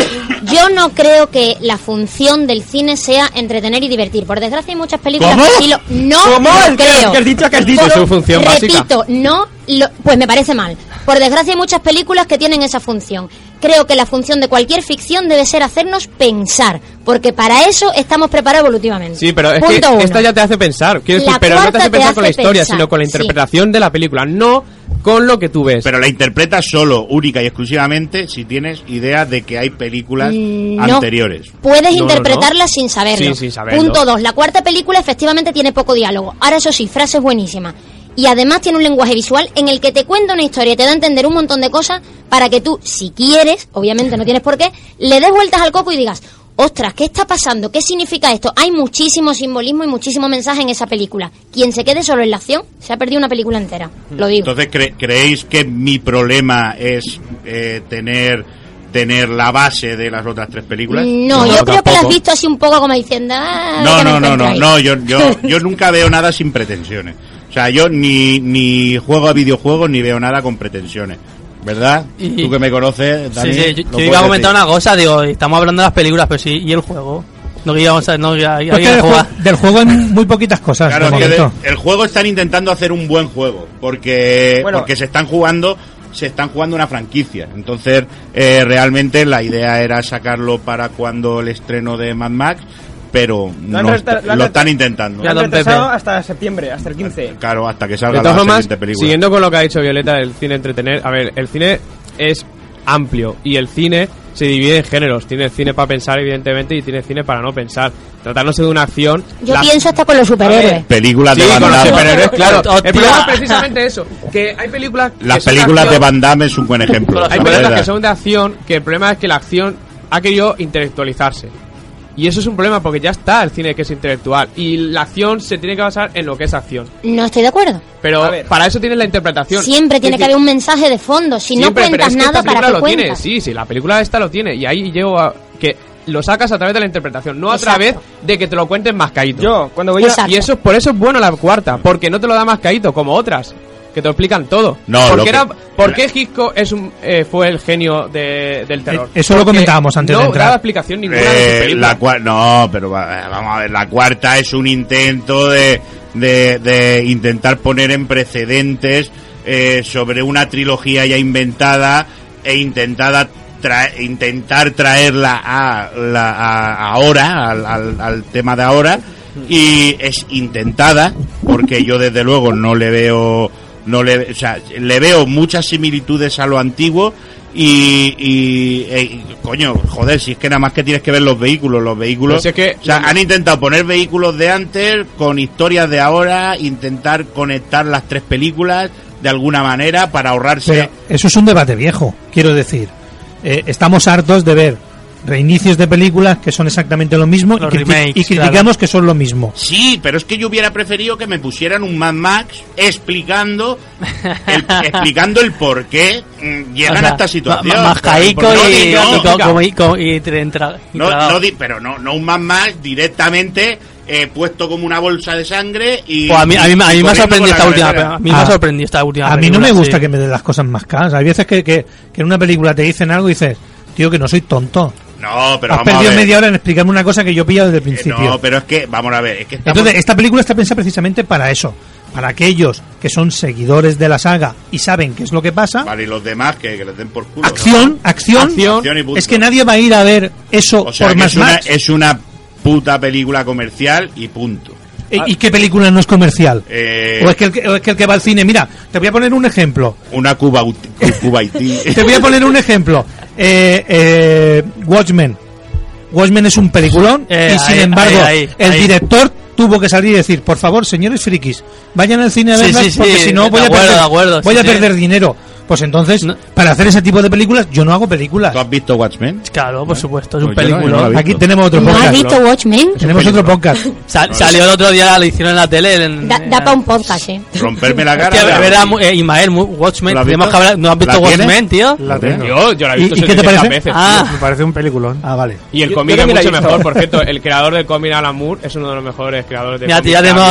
Yo no creo que la función del cine sea entretener y divertir. Por desgracia hay muchas películas ¿Cómo? que sí lo... No ¿Cómo? lo ¿Qué- creo. qué has dicho? ¿Qué has dicho? Por- su función básica. Repito, no lo... Pues me parece mal. Por desgracia hay muchas películas que tienen esa función. Creo que la función de cualquier ficción debe ser hacernos pensar. Porque para eso estamos preparados evolutivamente. Sí, pero es Punto que uno. esta ya te hace pensar. Quiero La decir, pero no te hace te pensar con la historia, pensar, sino con la sí. interpretación de la película, no con lo que tú ves. Pero la interpretas solo, única y exclusivamente si tienes idea de que hay películas Mm, no. anteriores. Puedes No, no, interpretarla sin saberlo. Sí, sin saberlo. Punto dos. La cuarta película efectivamente tiene poco diálogo. Ahora eso sí, frases buenísimas. Y además tiene un lenguaje visual en el que te cuenta una historia y te da a entender un montón de cosas para que tú, si quieres, obviamente no tienes por qué, le des vueltas al coco y digas, ostras, ¿qué está pasando? ¿Qué significa esto? Hay muchísimo simbolismo y muchísimo mensaje en esa película. Quien se quede solo en la acción se ha perdido una película entera. Lo digo. Entonces, cre- ¿creéis que mi problema es eh, tener tener la base de las otras tres películas? No, yo creo que la has visto así un poco como diciendo, ah, No, ¿qué me no, no, no, no, yo, yo, yo nunca veo nada sin pretensiones. O sea, yo ni, ni juego a videojuegos ni veo nada con pretensiones. ¿Verdad? Y- Tú que me conoces, Dani, sí, sí, yo, yo iba a comentar decir. una cosa, digo, estamos hablando de las películas, pero sí, ¿y el juego? No que íbamos a, no, Pues que que del, jugar. jue- del juego hay muy poquitas cosas. Claro, que de- el juego están intentando hacer un buen juego, porque, Bueno. porque se están jugando se están jugando una franquicia. Entonces, eh, realmente la idea era sacarlo para cuando el estreno de Mad Max, pero Lo no está- están intentando. Lo han retrasado hasta septiembre, hasta el 15. Claro, hasta que De salga la formas, siguiente película. siguiendo con lo que ha dicho Violeta del cine entretener, a ver, el cine es amplio y el cine se divide en géneros. Tiene cine para pensar, evidentemente, y tiene cine para no pensar. Tratándose de una acción. Yo la- pienso hasta con los superhéroes. Películas Sí, de Van con los Damme. superhéroes, claro. Hostia. El problema es precisamente eso. Que hay películas. Las películas de acción- Van Damme es un buen ejemplo. Hay la películas que son de acción, que el problema es que la acción ha querido intelectualizarse. Y eso es un problema porque ya está el cine que es intelectual. Y la acción se tiene que basar en lo que es acción. No estoy de acuerdo. Pero para eso tienes la interpretación. Siempre tiene que haber un mensaje de fondo. Si no siempre, cuentas es que nada, ¿para qué lo tiene. Sí, sí, la película esta lo tiene. Y ahí llego a que lo sacas a través de la interpretación, no a través de que te lo cuenten más caído. Yo, cuando voy a- Y eso, por eso es bueno la cuarta, porque no te lo da más caído como otras. Que te lo explican todo. No, ¿Por lo qué, que- era, ¿por qué Hitchcock es un, eh, fue el genio de- del terror? Eh, eso lo comentábamos antes de no entrar. daba explicación ninguna de Eh, películas. la no, pero va- vamos a ver, la cuarta es un intento de, de, de intentar poner en precedentes eh, sobre una trilogía ya inventada e intentada tra- intentar traerla a, la, a- ahora, al, al- al tema de ahora, y es intentada, porque yo desde luego no le veo, no le, o sea, le veo muchas similitudes a lo antiguo, y, y, coño, joder, si es que nada más que tienes que ver los vehículos, los vehículos. Pues es que- o sea, han intentado poner vehículos de antes con historias de ahora, intentar conectar las tres películas de alguna manera para ahorrarse. Pero eso es un debate viejo, quiero decir. Eh, estamos hartos de ver reinicios de películas que son exactamente lo mismo y, criti- remakes, y criticamos claro. que son lo mismo. Sí, pero es que yo hubiera preferido que me pusieran un Mad Max explicando el, explicando el por qué mm, llegan O sea, a esta situación. ma- Más caico No, y, di- no, y co- como- y co- y tra- entra- y no, tragado. no di- pero no, no un Mad Max directamente eh, puesto como una bolsa de sangre y. Pues a mí, a mí, a mí me ha sorprendido esta última. A mí me ha Ah, sorprendido esta última. A mí no me gusta sí. que me den las cosas más caras. Hay veces que, que, que en una película te dicen algo y dices, tío, que no soy tonto. No, pero Has vamos a perdido ver. media hora en explicarme una cosa que yo pillo desde el Eh, principio. No, pero es que, vamos a ver, es que estamos- Entonces, esta película está pensada precisamente para eso. Para aquellos que son seguidores de la saga y saben qué es lo que pasa. Vale, y los demás que, que les den por culo. ¿no? Acción, acción. Acción y punto. Es que nadie va a ir a ver eso O sea, por que más es una, Max. es una puta película comercial y punto. ¿Y- ¿Y qué película no es comercial? Eh, ¿O, es que el que, o es que el que va al cine, mira, te voy a poner un ejemplo. Una Cuba, Cuba Haití. Te voy a poner un ejemplo. Eh, eh, Watchmen. Watchmen es un peliculón Eh, y sin ahí, embargo ahí, ahí, el director tuvo que salir y decir, por favor, señores frikis, vayan al cine a verlas sí, sí, porque si no voy a acuerdo, perder, acuerdo, voy a perder dinero. Pues entonces, para hacer ese tipo de películas, yo no hago películas. ¿Tú has visto Watchmen? Claro, por supuesto, es un Pues yo no, no película. Aquí tenemos otro ¿No has podcast. visto Watchmen? Tenemos otro podcast. Sal- salió el otro día, lo hicieron en la tele. En, Da, da para un podcast, ¿eh? Romperme la cara. Verdad, mu- eh, Ismael, Watchmen. ¿Lo has tenemos que hablar- ¿No has visto ¿La tienes? Watchmen, tío? La tengo. Yo, yo la he ¿Y- visto y qué te 700 parece? veces. Ah. Me parece un peliculón. Ah, vale. Y el cómic es mucho mejor, por cierto. El creador del cómic, Alan Moore, es uno de los mejores creadores de Mira, cómics ya que tenemos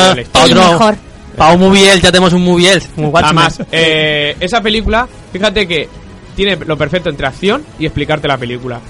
otro. Para un Mubiel, ya tenemos un Mubiel. Un Watchmen. Además, eh, esa película, fíjate que tiene lo perfecto entre acción y explicarte la película.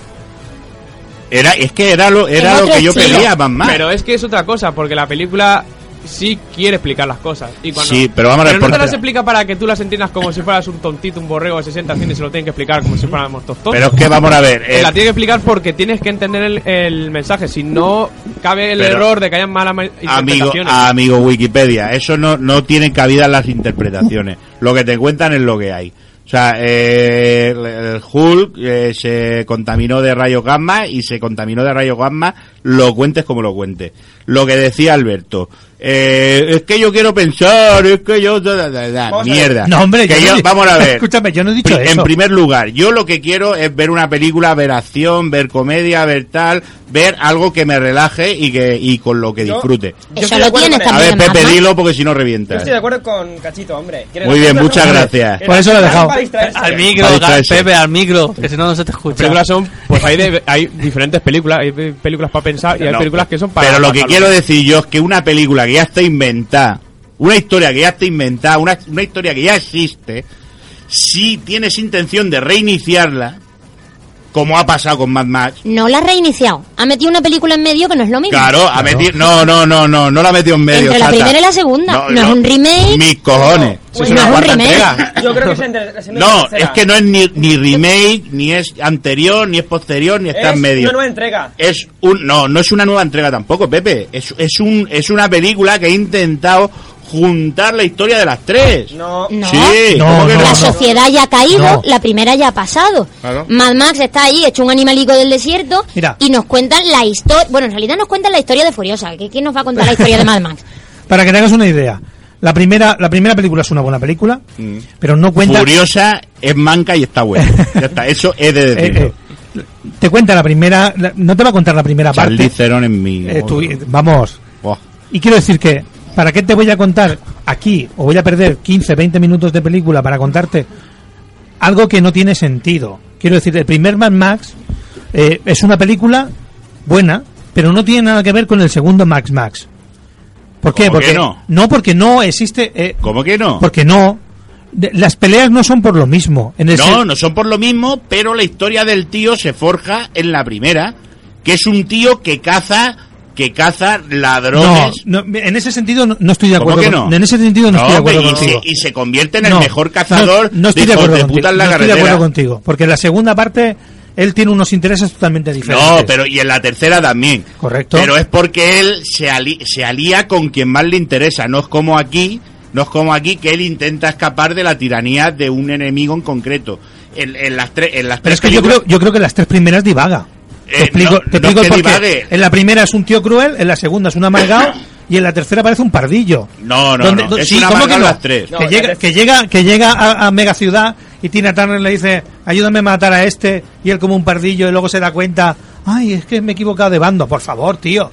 Era, es que era lo, era lo que yo Mad Max. Pero es que es otra cosa, porque la película sí quiere explicar las cosas. Y cuando, Sí, pero vamos a ver, no te las explica para que tú las entiendas como si fueras un tontito, un borrego de 60 cines y se lo tienen que explicar como si fuéramos tontos. Pero es que vamos a ver. Eh, la tiene que explicar porque tienes que entender el, el mensaje. Si no, cabe el Pero- error de que hayan malas amigo, interpretaciones. amigo Wikipedia, eso no, no tiene cabida en las interpretaciones. Lo que te cuentan es lo que hay. O sea, eh, el, el Hulk eh, se contaminó de rayos gamma y se contaminó de rayos gamma, lo cuentes como lo cuentes. Lo que decía Alberto, eh, es que yo quiero pensar, es que yo... da, da, da, mierda. No, hombre, Que yo yo- no vamos a ver. Escúchame, yo no he dicho Pri- eso. En primer lugar, yo lo que quiero es ver una película, ver acción, ver comedia, ver tal, ver algo que me relaje y que y con lo que Yo- disfrute. Yo Eso estoy de lo acuerdo tienes. A ver, Pepe, dilo porque si no Yo revientas. estoy de acuerdo con Cachito, hombre. Muy bien, muchas no, gracias. Por eso lo he dejado. Al micro. Pepe, al micro, que si no, no se te Las escucha. películas son, pues hay, de- hay diferentes películas, hay pe- películas para pensar y hay No, películas que son para... Pero lo que quiero decir yo es que una película que ya está inventada, una historia que ya está inventada, una, una historia que ya existe, si tienes intención de reiniciarla, como ha pasado con Mad Max, No la ha reiniciado. Ha metido una película en medio que no es lo mismo. claro, ha metido, no, no, no, no, no la ha metido en medio. Entre la primera y la segunda. No, es un remake. Mis cojones. No, es una remake. Yo creo que es entre la segunda y la No, tercera. es que no es ni, ni remake, ni es anterior, ni es posterior, ni está Es en medio. una nueva entrega. Es un no, no es una nueva entrega tampoco, Pepe. Es, es un es una película que ha intentado juntar la historia de las tres. No. No. Sí, No, ¿cómo que no, la sociedad ya ha caído, No. la primera ya ha pasado. Claro. Mad Max está ahí, hecho un animalico del desierto, Mira. y nos cuentan la historia. Bueno, en realidad nos cuentan la historia de Furiosa. ¿Qué- ¿Quién nos va a contar la historia de Mad Max? Para que te hagas una idea, la primera, la primera película es una buena película, Mm. pero no cuenta. Furiosa es manca y está buena. ya está, eso es de eh, decirlo. eh, te cuenta la primera, la- no te va a contar la primera Charlize parte. Theron en mi... Eh, tú- vamos. Y quiero decir que, ¿para qué te voy a contar aquí, o voy a perder 15, 20 minutos de película para contarte algo que no tiene sentido? Quiero decir, el primer Mad Max eh, es una película buena, pero no tiene nada que ver con el segundo Max Max. ¿Por qué? ¿Cómo que Porque no? porque no existe. eh, ¿Cómo que no? porque no. De- las peleas no son por lo mismo. En el No, no son por lo mismo, pero la historia del tío se forja en la primera, que es un tío que caza, que caza ladrones. no, en ese sentido no, no estoy de ¿Cómo acuerdo. que con- no? en ese sentido no, estoy de acuerdo y, contigo. se, y se convierte en el mejor cazador no, estoy de acuerdo de puta en la no estoy de acuerdo contigo, porque en la segunda parte él tiene unos intereses totalmente diferentes. No, pero y en la tercera también. Correcto. Pero es porque él se, ali- se alía con quien más le interesa. No es como aquí, no es como aquí que él intenta escapar de la tiranía de un enemigo en concreto. En, en las tres, en las Pero es que yo creo, yo creo que las tres primeras divaga. Eh, te explico, no, te no explico es el porqué. En la primera es un tío cruel, en la segunda es un amargado y en la tercera parece un pardillo. No, no, ¿Dónde- no. dó- Es sí, una ¿cómo que no? las tres. Que, No, llega, que llega, que llega a, a mega ciudad y Tina Turner le dice, ayúdame a matar a este, y él como un pardillo y luego se da cuenta, ay, es que me he equivocado de bando, por favor, tío.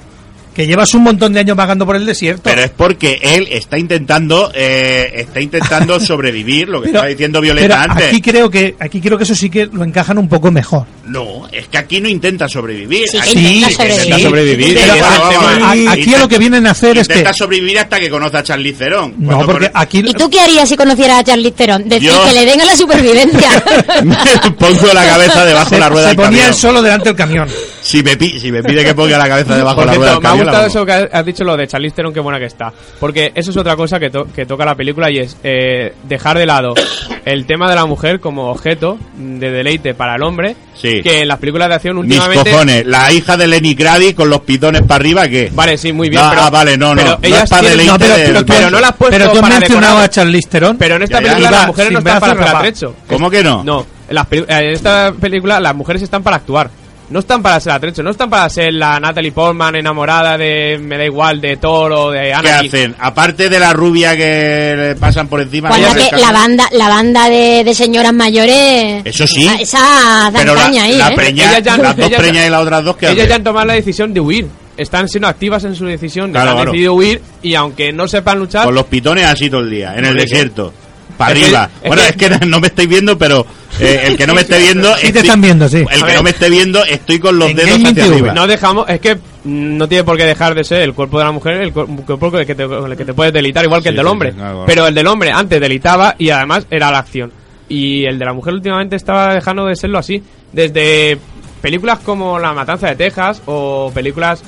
Que llevas un montón de años vagando por el desierto. Pero es porque él está intentando, eh, está intentando sobrevivir, lo que Pero- estaba diciendo pero Violeta antes. aquí creo que aquí creo que eso sí que lo encajan un poco mejor. No, es que aquí no intenta sobrevivir. Sí, Aquí intenta sí sobrevivir. intenta sobrevivir. Pero a- aquí intenta- lo que vienen a hacer es Intenta que sobrevivir hasta que conoce a Charlize Theron. no, porque aquí ¿Y tú qué harías si conocieras a Charlize Theron? Decir Yo- que le den a la supervivencia. pongo la cabeza debajo de la rueda se del ponía camión. él solo delante del camión. Si me, pi- si me pide que ponga la cabeza debajo de la rueda del me ha gustado eso que has- dicho lo de Charlize Theron, qué buena que está. Porque eso es otra cosa que, to- que toca la película y es eh, dejar de lado el tema de la mujer como objeto de deleite para el hombre. Sí. Que en las películas de acción Mis últimamente... cojones, la hija de Lenny Kravitz con los pitones para arriba, ¿qué? Vale, sí, muy bien. Ah, pero, ah, vale, no, no, pero no es para deleite No, pero, del- pero, pero no la has puesto pero tú has mencionado a Charlize Theron. Pero en esta Ya, ya. película las mujeres no están para hacer atrecho. ¿Cómo que no? No, en, las en esta película las mujeres están para actuar. No están para ser atrecho, no están para ser la Natalie Portman enamorada de, me da igual, de Thor o de ¿Qué Anakin. hacen? Aparte de la rubia que le pasan por encima. Pues la, que- la banda, la banda de, de señoras mayores. Eso sí. Esa dan Pero la, ahí, la ¿eh? preña- Ellas ya- las dos ellas- preñas y las otras dos que Ellas ya han tomado la decisión de huir. Están siendo activas en su decisión, Claro, han claro. decidido huir y aunque no sepan luchar, Con los pitones así todo el día, en el desierto. Para Es que- arriba. es bueno, que- es que no me estáis viendo, pero eh, el que no me esté viendo. Sí te estoy- están viendo, sí. El que ver. no me esté viendo, estoy con los En dedos hacia arriba. no dejamos, es que no tiene por qué dejar de ser el cuerpo de la mujer el cuer- cuerpo con el que te, el que te puedes delitar, igual que Sí, el del sí, hombre. sí, claro, claro. Pero el del hombre antes delitaba y además era la acción. Y el de la mujer últimamente estaba dejando de serlo así. Desde películas como La Matanza de Texas o películas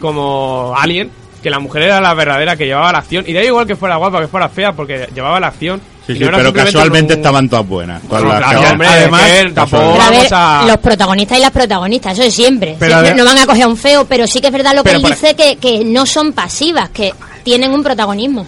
como Alien, que la mujer era la verdadera que llevaba la acción. Y da igual que fuera guapa, que fuera fea, porque llevaba la acción. Sí, sí, no pero casualmente un- estaban todas buenas. todas No, las claro, hombre, Además, es que tampoco Pero a ver, a... los protagonistas y las protagonistas, eso es siempre. Pero Siempre no van a coger a un feo, pero sí que es verdad lo que Pero él dice, que, que no son pasivas, que tienen un protagonismo.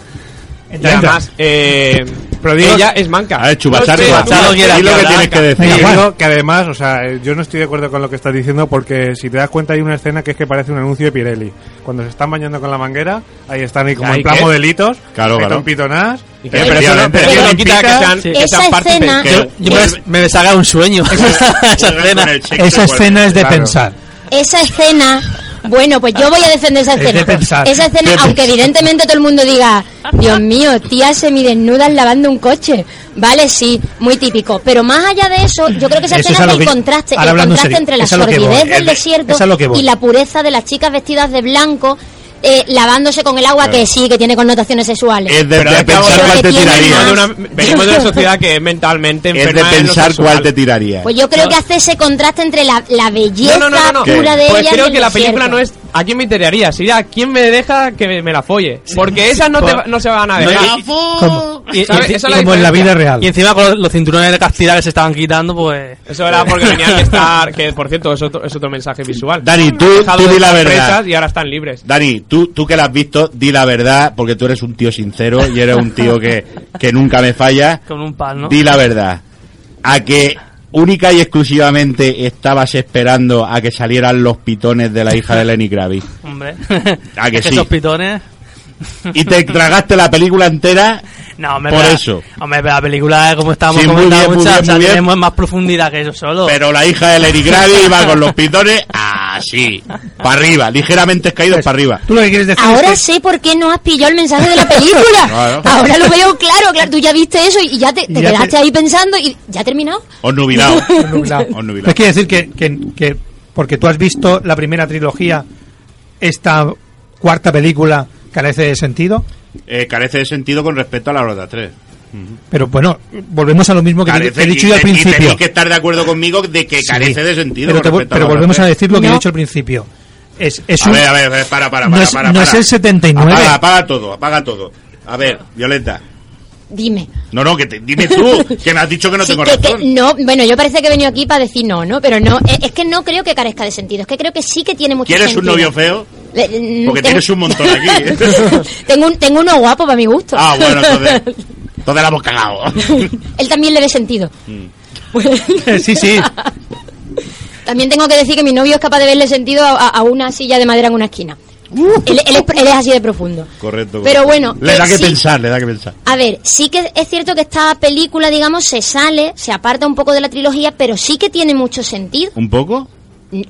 Y además, eh, Pero digo- ella es manca. A ver, Chubachar, No sé, Chubachar, quieras lo que tienes que decir. Venga, Y digo que además, o sea, eh, yo no estoy de acuerdo con lo que estás diciendo porque si te das cuenta hay una escena que es que parece un anuncio de Pirelli. Cuando se están bañando con la manguera, ahí están ahí como ¿Ahí en plan qué? modelitos, Claro, claro. pitonás. Y Eh, que- pero eso no, efectivamente. pero Pero eso no quita que sean, que Esa sean parte escena- que- Que- Yo me, me deshaga un sueño. esa escena. Esa escena es de Claro. pensar. Esa escena, bueno, pues yo voy a defender esa Es escena. Esa escena, aunque evidentemente todo el mundo diga, Dios mío, tía semidesnudas lavando un coche. Vale, sí, muy típico. Pero más allá de eso, yo creo que esa Eso es escena lo es el que- contraste, el en contraste entre la es sordidez Es del de- desierto es y la pureza de las chicas vestidas de blanco. Eh, lavándose con el agua Claro. que sí, que tiene connotaciones sexuales. Es de, de es pensar cuál te tiraría. de, una, venimos de una sociedad que es mentalmente Es de enferma en lo pensar cuál te tiraría. Pues yo creo que hace ese contraste entre la, la belleza No, no, no, no, no. pura de Pues ella y creo el que la película no es ¿A quién me interesaría? Sería quién me deja que me, me la folle. Porque esas no, te, va- no se van a No, dejar. Como, Y- y- ¿Sabes? y- Esa es como en la vida real. Y encima con los, los cinturones de castidad que se estaban quitando, pues. Eso era porque tenían que estar. Que por cierto, es otro, es otro mensaje visual. Dani, tú, tú di la verdad. presas Y ahora están libres. Dani, tú, tú que la has visto, di la verdad, porque tú eres un tío sincero y eres un tío que, que nunca me falla. Con un pal, ¿no? Di la verdad. A que única y exclusivamente estabas esperando a que salieran los pitones de la hija de Lenny Kravitz. Hombre. ¿A que sí? Esos pitones. Y te tragaste la película entera No, hombre, por eso. Hombre, pero la película, como estábamos Sí, comentando, muchas, o sea, más profundidad que eso solo. Pero la hija de Lenny Kravitz iba con los pitones así, para arriba, ligeramente caídos para arriba. Tú lo que quieres decir Ahora es sé por qué no has pillado el mensaje de la película. Claro. Ahora lo veo claro, claro. Tú ya viste eso y ya te, te Y ya quedaste te- ahí pensando y ya ha terminado. Os nubilado. Pues quiere decir que, que, que porque tú has visto la primera trilogía, esta cuarta película carece de sentido. Eh, carece de sentido con respecto a la Rota 3. Pero bueno, volvemos a lo mismo que, Carece- que he dicho y yo al y principio. tenéis que estar de acuerdo conmigo de que Sí. carece de sentido. Pero, te volvemos a 3. decir lo que he dicho al principio. Es, es A un- ver, a ver, a ver, para, para, no para, es- para, no es para. el 79. Apaga, apaga todo, apaga todo. A ver, Violeta. Dime. No, no, que te, dime tú, que me has dicho que no Sí, tengo que- que no, bueno, yo parece que he venido aquí para decir no, ¿no? Pero no, es, es que no creo que carezca de sentido. Es que creo que sí que tiene mucho ¿Quieres un sentido. novio feo? Le- mm, Porque tengo- tienes un montón aquí. ¿eh? tengo, un, tengo uno guapo para mi gusto. ah, bueno, entonces. Entonces la hemos cagado. Él también le ve sentido. sí, sí. También tengo que decir que mi novio es capaz de verle sentido a, una silla de madera en una esquina. Él, él es, él es así de profundo. Correcto. Pero bueno, Le que da que sí. pensar, le da que pensar. A ver, sí que es cierto que esta película, digamos, se sale, se aparta un poco de la trilogía, pero sí que tiene mucho sentido. ¿Un poco?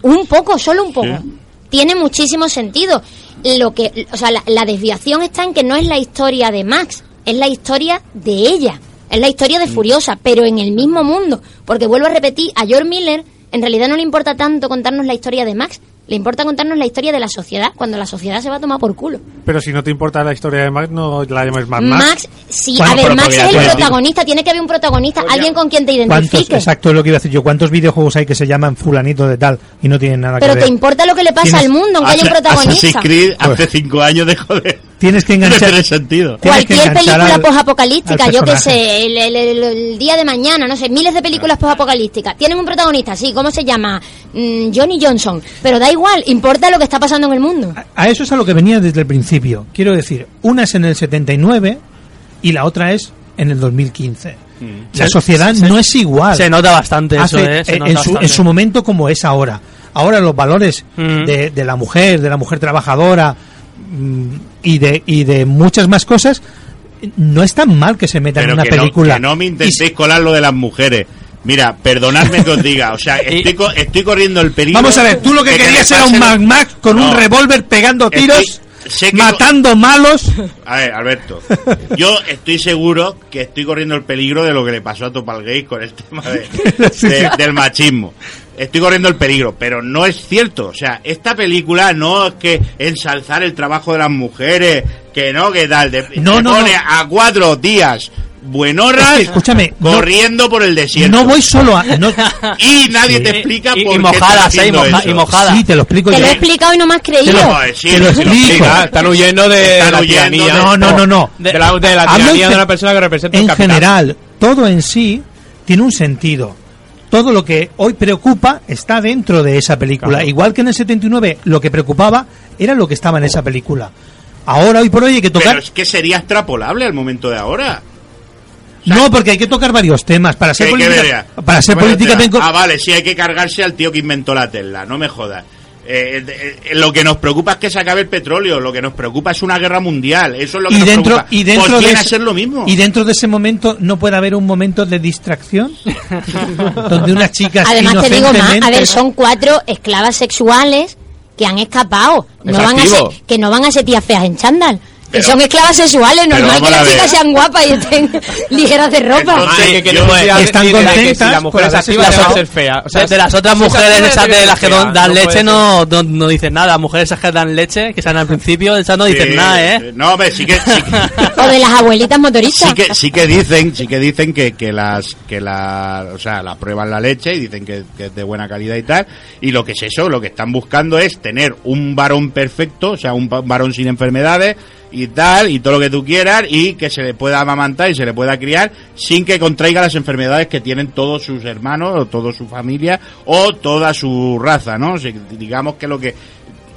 Un poco, solo un poco. Sí. Tiene muchísimo sentido. Lo que, o sea, la, la desviación está en que no es la historia de Max, es la historia de ella. Es la historia de. Furiosa, pero en el mismo mundo. Porque vuelvo a repetir, a George Miller en realidad no le importa tanto contarnos la historia de Max, le importa contarnos la historia de la sociedad, cuando la sociedad se va a tomar por culo. Pero si no te importa la historia de Max, no la llames Max. Max, sí, Bueno, a ver, pero Max es el te- protagonista, tiene que haber un protagonista, alguien con quien te ¿Cuántos, identifique. exacto, es lo que iba a decir yo. ¿Cuántos videojuegos hay que se llaman fulanito de tal y no tienen nada Pero que te ver? importa lo que le pasa Tienes- al mundo, aunque haya un Assassin's protagonista. Creed hace cinco años dejó de... Tienes que enganchar... tener sentido. Cualquier película al- posapocalíptica, al yo qué sé, el, el- el- el día de mañana, no sé, miles de películas posapocalípticas. Tienen un protagonista, sí, ¿cómo se llama? Mm, Johnny Johnson. Pero da igual, importa lo que está pasando en el mundo. A eso es a lo que venía desde el principio. Quiero decir, una es en el 79 y la otra es en el 2015. La Se- sociedad se- no es igual. se nota bastante eso, ¿eh? Se en, su, bastante. en su momento como es ahora. Ahora los valores Mm. de, de la mujer, de la mujer trabajadora mm, y de, y de muchas más cosas, no es tan mal que se metan en una que no, película. que no me intentéis colar lo de las mujeres. Mira, perdonadme que os diga, o sea, estoy, co- estoy corriendo el peligro... Vamos a ver, tú lo que querías era un Mad Max con No. un revólver pegando tiros, matando malos. A ver, Alberto, yo estoy seguro que estoy corriendo el peligro de lo que le pasó a Topalgate con el tema de- del machismo. Estoy corriendo el peligro, pero no es cierto. O sea, esta película no es que ensalzar el trabajo de las mujeres, que no, que tal. De, No, te no, pone no. a cuatro días buenorras Es que, escúchame, no- corriendo por el desierto. No voy solo a. no- Y nadie Sí. te explica Y- y por qué mojadas, ¿eh? Y moja- y mojadas. Sí, te lo explico Te yo. lo he explicado y no me has creído. Te lo- sí, te lo explico. explica. Están huyendo de Están la huyendo tiranía. de- No, no, no, no. De la, de la tiranía de una persona que representa En general, todo en sí tiene un sentido. Todo lo que hoy preocupa está dentro de esa película. Claro. Igual que en el 79 lo que preocupaba era lo que estaba en esa película. Ahora, hoy por hoy, hay que tocar... Pero es que sería extrapolable al momento de ahora. No, porque hay que tocar varios temas. Para ser, ¿Qué- qué política- para ser. Ah, vale, sí, hay que cargarse al tío que inventó la Tesla, no me jodas. Eh, eh, lo que nos preocupa es que se acabe el petróleo, lo que nos preocupa es una guerra mundial, eso es lo que y nos dentro preocupa. y dentro pues de ese- ser lo mismo. y dentro de ese momento no puede haber un momento de distracción donde unas chicas Además te digo más, a ver, son cuatro esclavas sexuales que han escapado. Es No van a ser, que no van a ser tías feas en chándal. Que son esclavas sexuales, Pero normal que las chicas sean guapas y estén ligeras de ropa. Entonces, que, que yo- no puede- están si contentas la mujer por es haberse activa fijado. debe ser fea. O sea, de, de las otras si es mujeres esas de las que fea, dan no leche no, no, no dicen nada. Mujeres esas que dan leche, que salen al principio, esas no dicen Sí, nada, ¿eh? No, hombre, sí que, sí que- O de las abuelitas motoristas. sí que sí que dicen sí que dicen que, que las que la o sea la prueban la leche y dicen que, que es de buena calidad y tal y lo que es eso lo que están buscando es tener un varón perfecto o sea un varón sin enfermedades y tal y todo lo que tú quieras y que se le pueda amamantar y se le pueda criar sin que contraiga las enfermedades que tienen todos sus hermanos o toda su familia o toda su raza no O digamos que lo que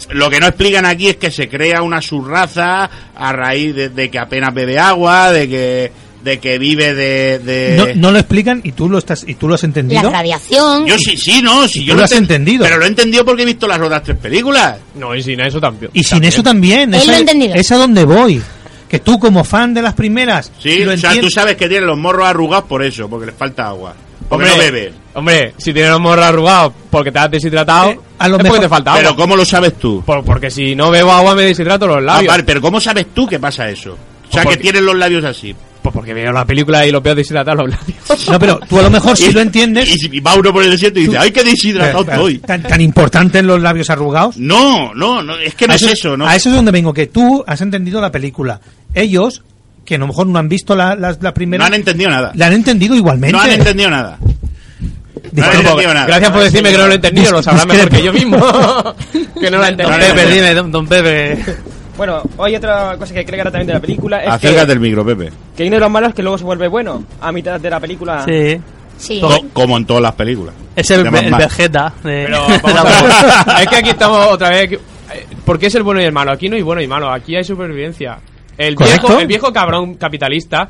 lo que no explican aquí es que se crea una subraza a raíz de que apenas bebe agua, de que de que vive de, de- No, no lo explican y tú lo estás y tú lo has La entendido. radiación. Yo sí, sí, no, si yo Tú lo has enten- entendido. Pero lo he entendido porque he visto las otras tres películas. No, y sin eso también. Y sin eso también. Él esa- lo ha entendido. Es a donde voy. Que tú como fan de las primeras Sí, lo o sea, tú sabes que tienen los morros arrugados por eso, porque les falta agua. Porque Hombre, no beben. Hombre, si tienes los morros arrugados porque te has deshidratado, Eh, a lo es mejor- te falta Pero agua. ¿cómo lo sabes tú? Por- porque si no bebo agua me deshidrato los Ah, labios. vale, pero ¿cómo sabes tú que pasa eso? O sea, Pues que tienen los labios así. Pues porque veo la película y lo veo deshidratados los labios. No, pero tú a lo mejor si Y- lo entiendes. Y si va uno por el desierto y dice, ¡ay, qué deshidratado estoy! Tan, tan importante en los labios arrugados. No, no, no, es que no a es eso, ¿no? A eso es donde vengo, que tú has entendido la película. Ellos, que a lo mejor no han visto la, la, la primera. No han entendido nada. La han entendido igualmente. No han entendido nada. No han Disculpa, entendido nada. Gracias por decirme que no lo he entendido, lo sabrás mejor que yo mismo. que no lo he Don entendido. Pepe, dime, don, don Pepe. Bueno, hay otra cosa que creo que también de la película. Es Acércate que, el micro, Pepe. que uno de los malos es que luego se vuelve bueno a mitad de la película. Sí. Sí. Co- como en todas las películas. Es el, el. Vegeta. de- Pero de vamos la- a ver. es que aquí estamos otra vez. eh, ¿Por qué es el bueno y el malo? Aquí no hay bueno y malo, aquí hay supervivencia. El ¿Correcto? viejo, el viejo cabrón capitalista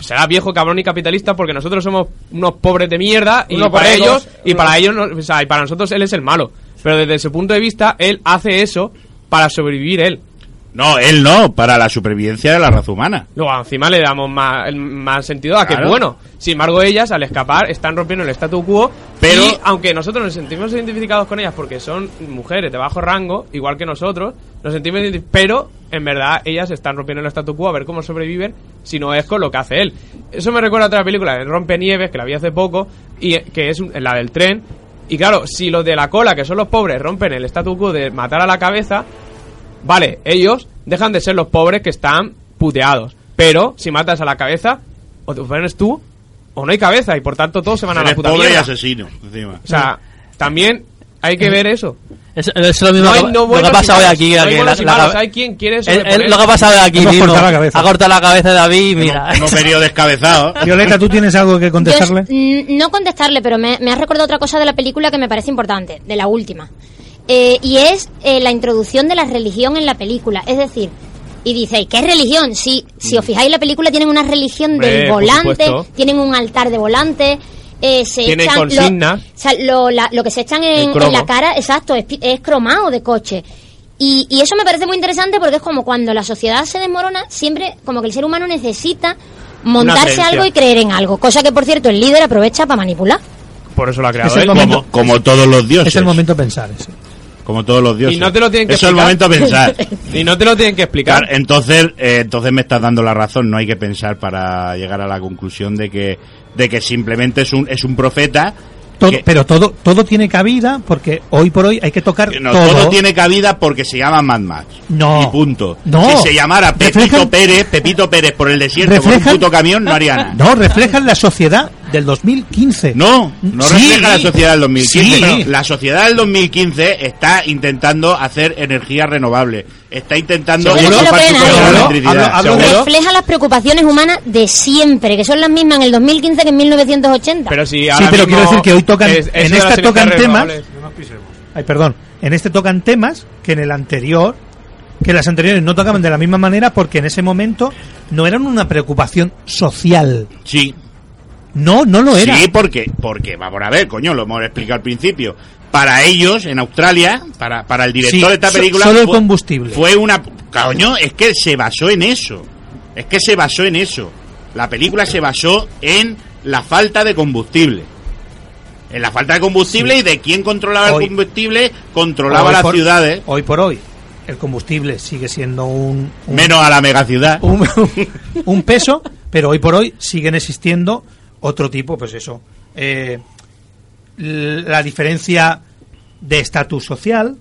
será viejo cabrón y capitalista porque nosotros somos unos pobres de mierda y Unos para ellos y para ellos no- o sea, y para nosotros él es el malo. Pero desde su punto de vista él hace eso para sobrevivir él. No, él no, para la supervivencia de la raza humana. Luego encima le damos más, el- más sentido a que Claro. bueno. Sin embargo, ellas al escapar están rompiendo el statu quo. Pero- y aunque nosotros nos sentimos identificados con ellas porque son mujeres de bajo rango, igual que nosotros, nos sentimos pero en verdad ellas están rompiendo el statu quo a ver cómo sobreviven si no es con lo que hace él. Eso me recuerda a otra película de Rompenieves que la vi hace poco y eh, que es un- la del tren. Y claro, si los de la cola, que son los pobres, rompen el statu quo de matar a la cabeza, Vale, ellos dejan de ser los pobres que están puteados. Pero si matas a la cabeza, o te pones tú, o no hay cabeza, y por tanto todos se van a la puta pobre y asesino, encima. O sea, también hay que ver eso. Es, es lo mismo No hay que, no lo que ha pasado hoy malos, aquí. no hay que buenos la- y la malos, cabe- hay quien quiere el- el- sobreponerse. lo que ha pasado hoy aquí Hemos mismo. cortado la cabeza. Ha cortado la cabeza de David y mira. Hemos venido descabezados. Violeta, ¿tú tienes algo que contestarle? mm, no contestarle, pero me, me has recordado otra cosa de la película que me parece importante, de la última. Eh, y es eh, la introducción de la religión en la película. Es decir, y dice, ¿qué es religión? Si, si os fijáis, la película tienen una religión del volante, tienen un altar de volante. Eh, se Tienen echan lo- consignas. o sea, lo, la- lo que se echan en, la cara, exacto, es, pi- es cromado de coche. Y, y eso me parece muy interesante porque es como cuando la sociedad se desmorona, siempre como que el ser humano necesita montarse algo y creer en algo. Cosa que, por cierto, el líder aprovecha para manipular. Por eso lo ha creado Es el él. momento- Como, como todos los dioses. Es el momento de pensar. sí. Como todos los dioses. Y no te lo tienen que Eso es el explicar. momento de pensar. Y no te lo tienen que explicar. Claro, entonces, eh, entonces me estás dando la razón. No hay que pensar para llegar a la conclusión de que, de que simplemente es un, es un profeta. Todo- que- pero todo todo tiene cabida porque hoy por hoy hay que tocar no, todo. todo. tiene cabida porque se llama Mad Max. No. Y punto. No. Si se llamara Pepito Reflejan- Pérez, Pepito Pérez por el desierto con un puto camión, no haría nada. No, reflejan la sociedad del 2015. No, no Sí. refleja la sociedad del 2015. Sí. La sociedad del 2015 está intentando hacer energía renovable. Está intentando ¿Seguro? ¿eh? electricidad. Hablo- hablo de- ¿Seguro? Refleja las preocupaciones humanas de siempre, que son las mismas en el 2015 que en 1980. Pero si Sí, ahora pero mismo quiero decir que hoy tocan es- en esta tocan temas. Ay, perdón. En este tocan temas que en el anterior que las anteriores no tocaban de la misma manera porque en ese momento no eran una preocupación social. Sí. No, no lo era. Sí, porque, porque, vamos a ver, coño, lo hemos explicado al principio. Para ellos, en Australia, para, para el director Sí, de esta película. solo el fue- combustible. Fue una. Coño, es que se basó en eso. Es que se basó en eso. La película se basó en la falta de combustible. En la falta de combustible Sí. y de quién controlaba Hoy- el combustible, controlaba las por- ciudades. Hoy por hoy. el combustible sigue siendo un, un- Menos a la megaciudad. un, un peso, pero hoy por hoy siguen existiendo otro tipo, pues eso, eh, la diferencia de estatus social,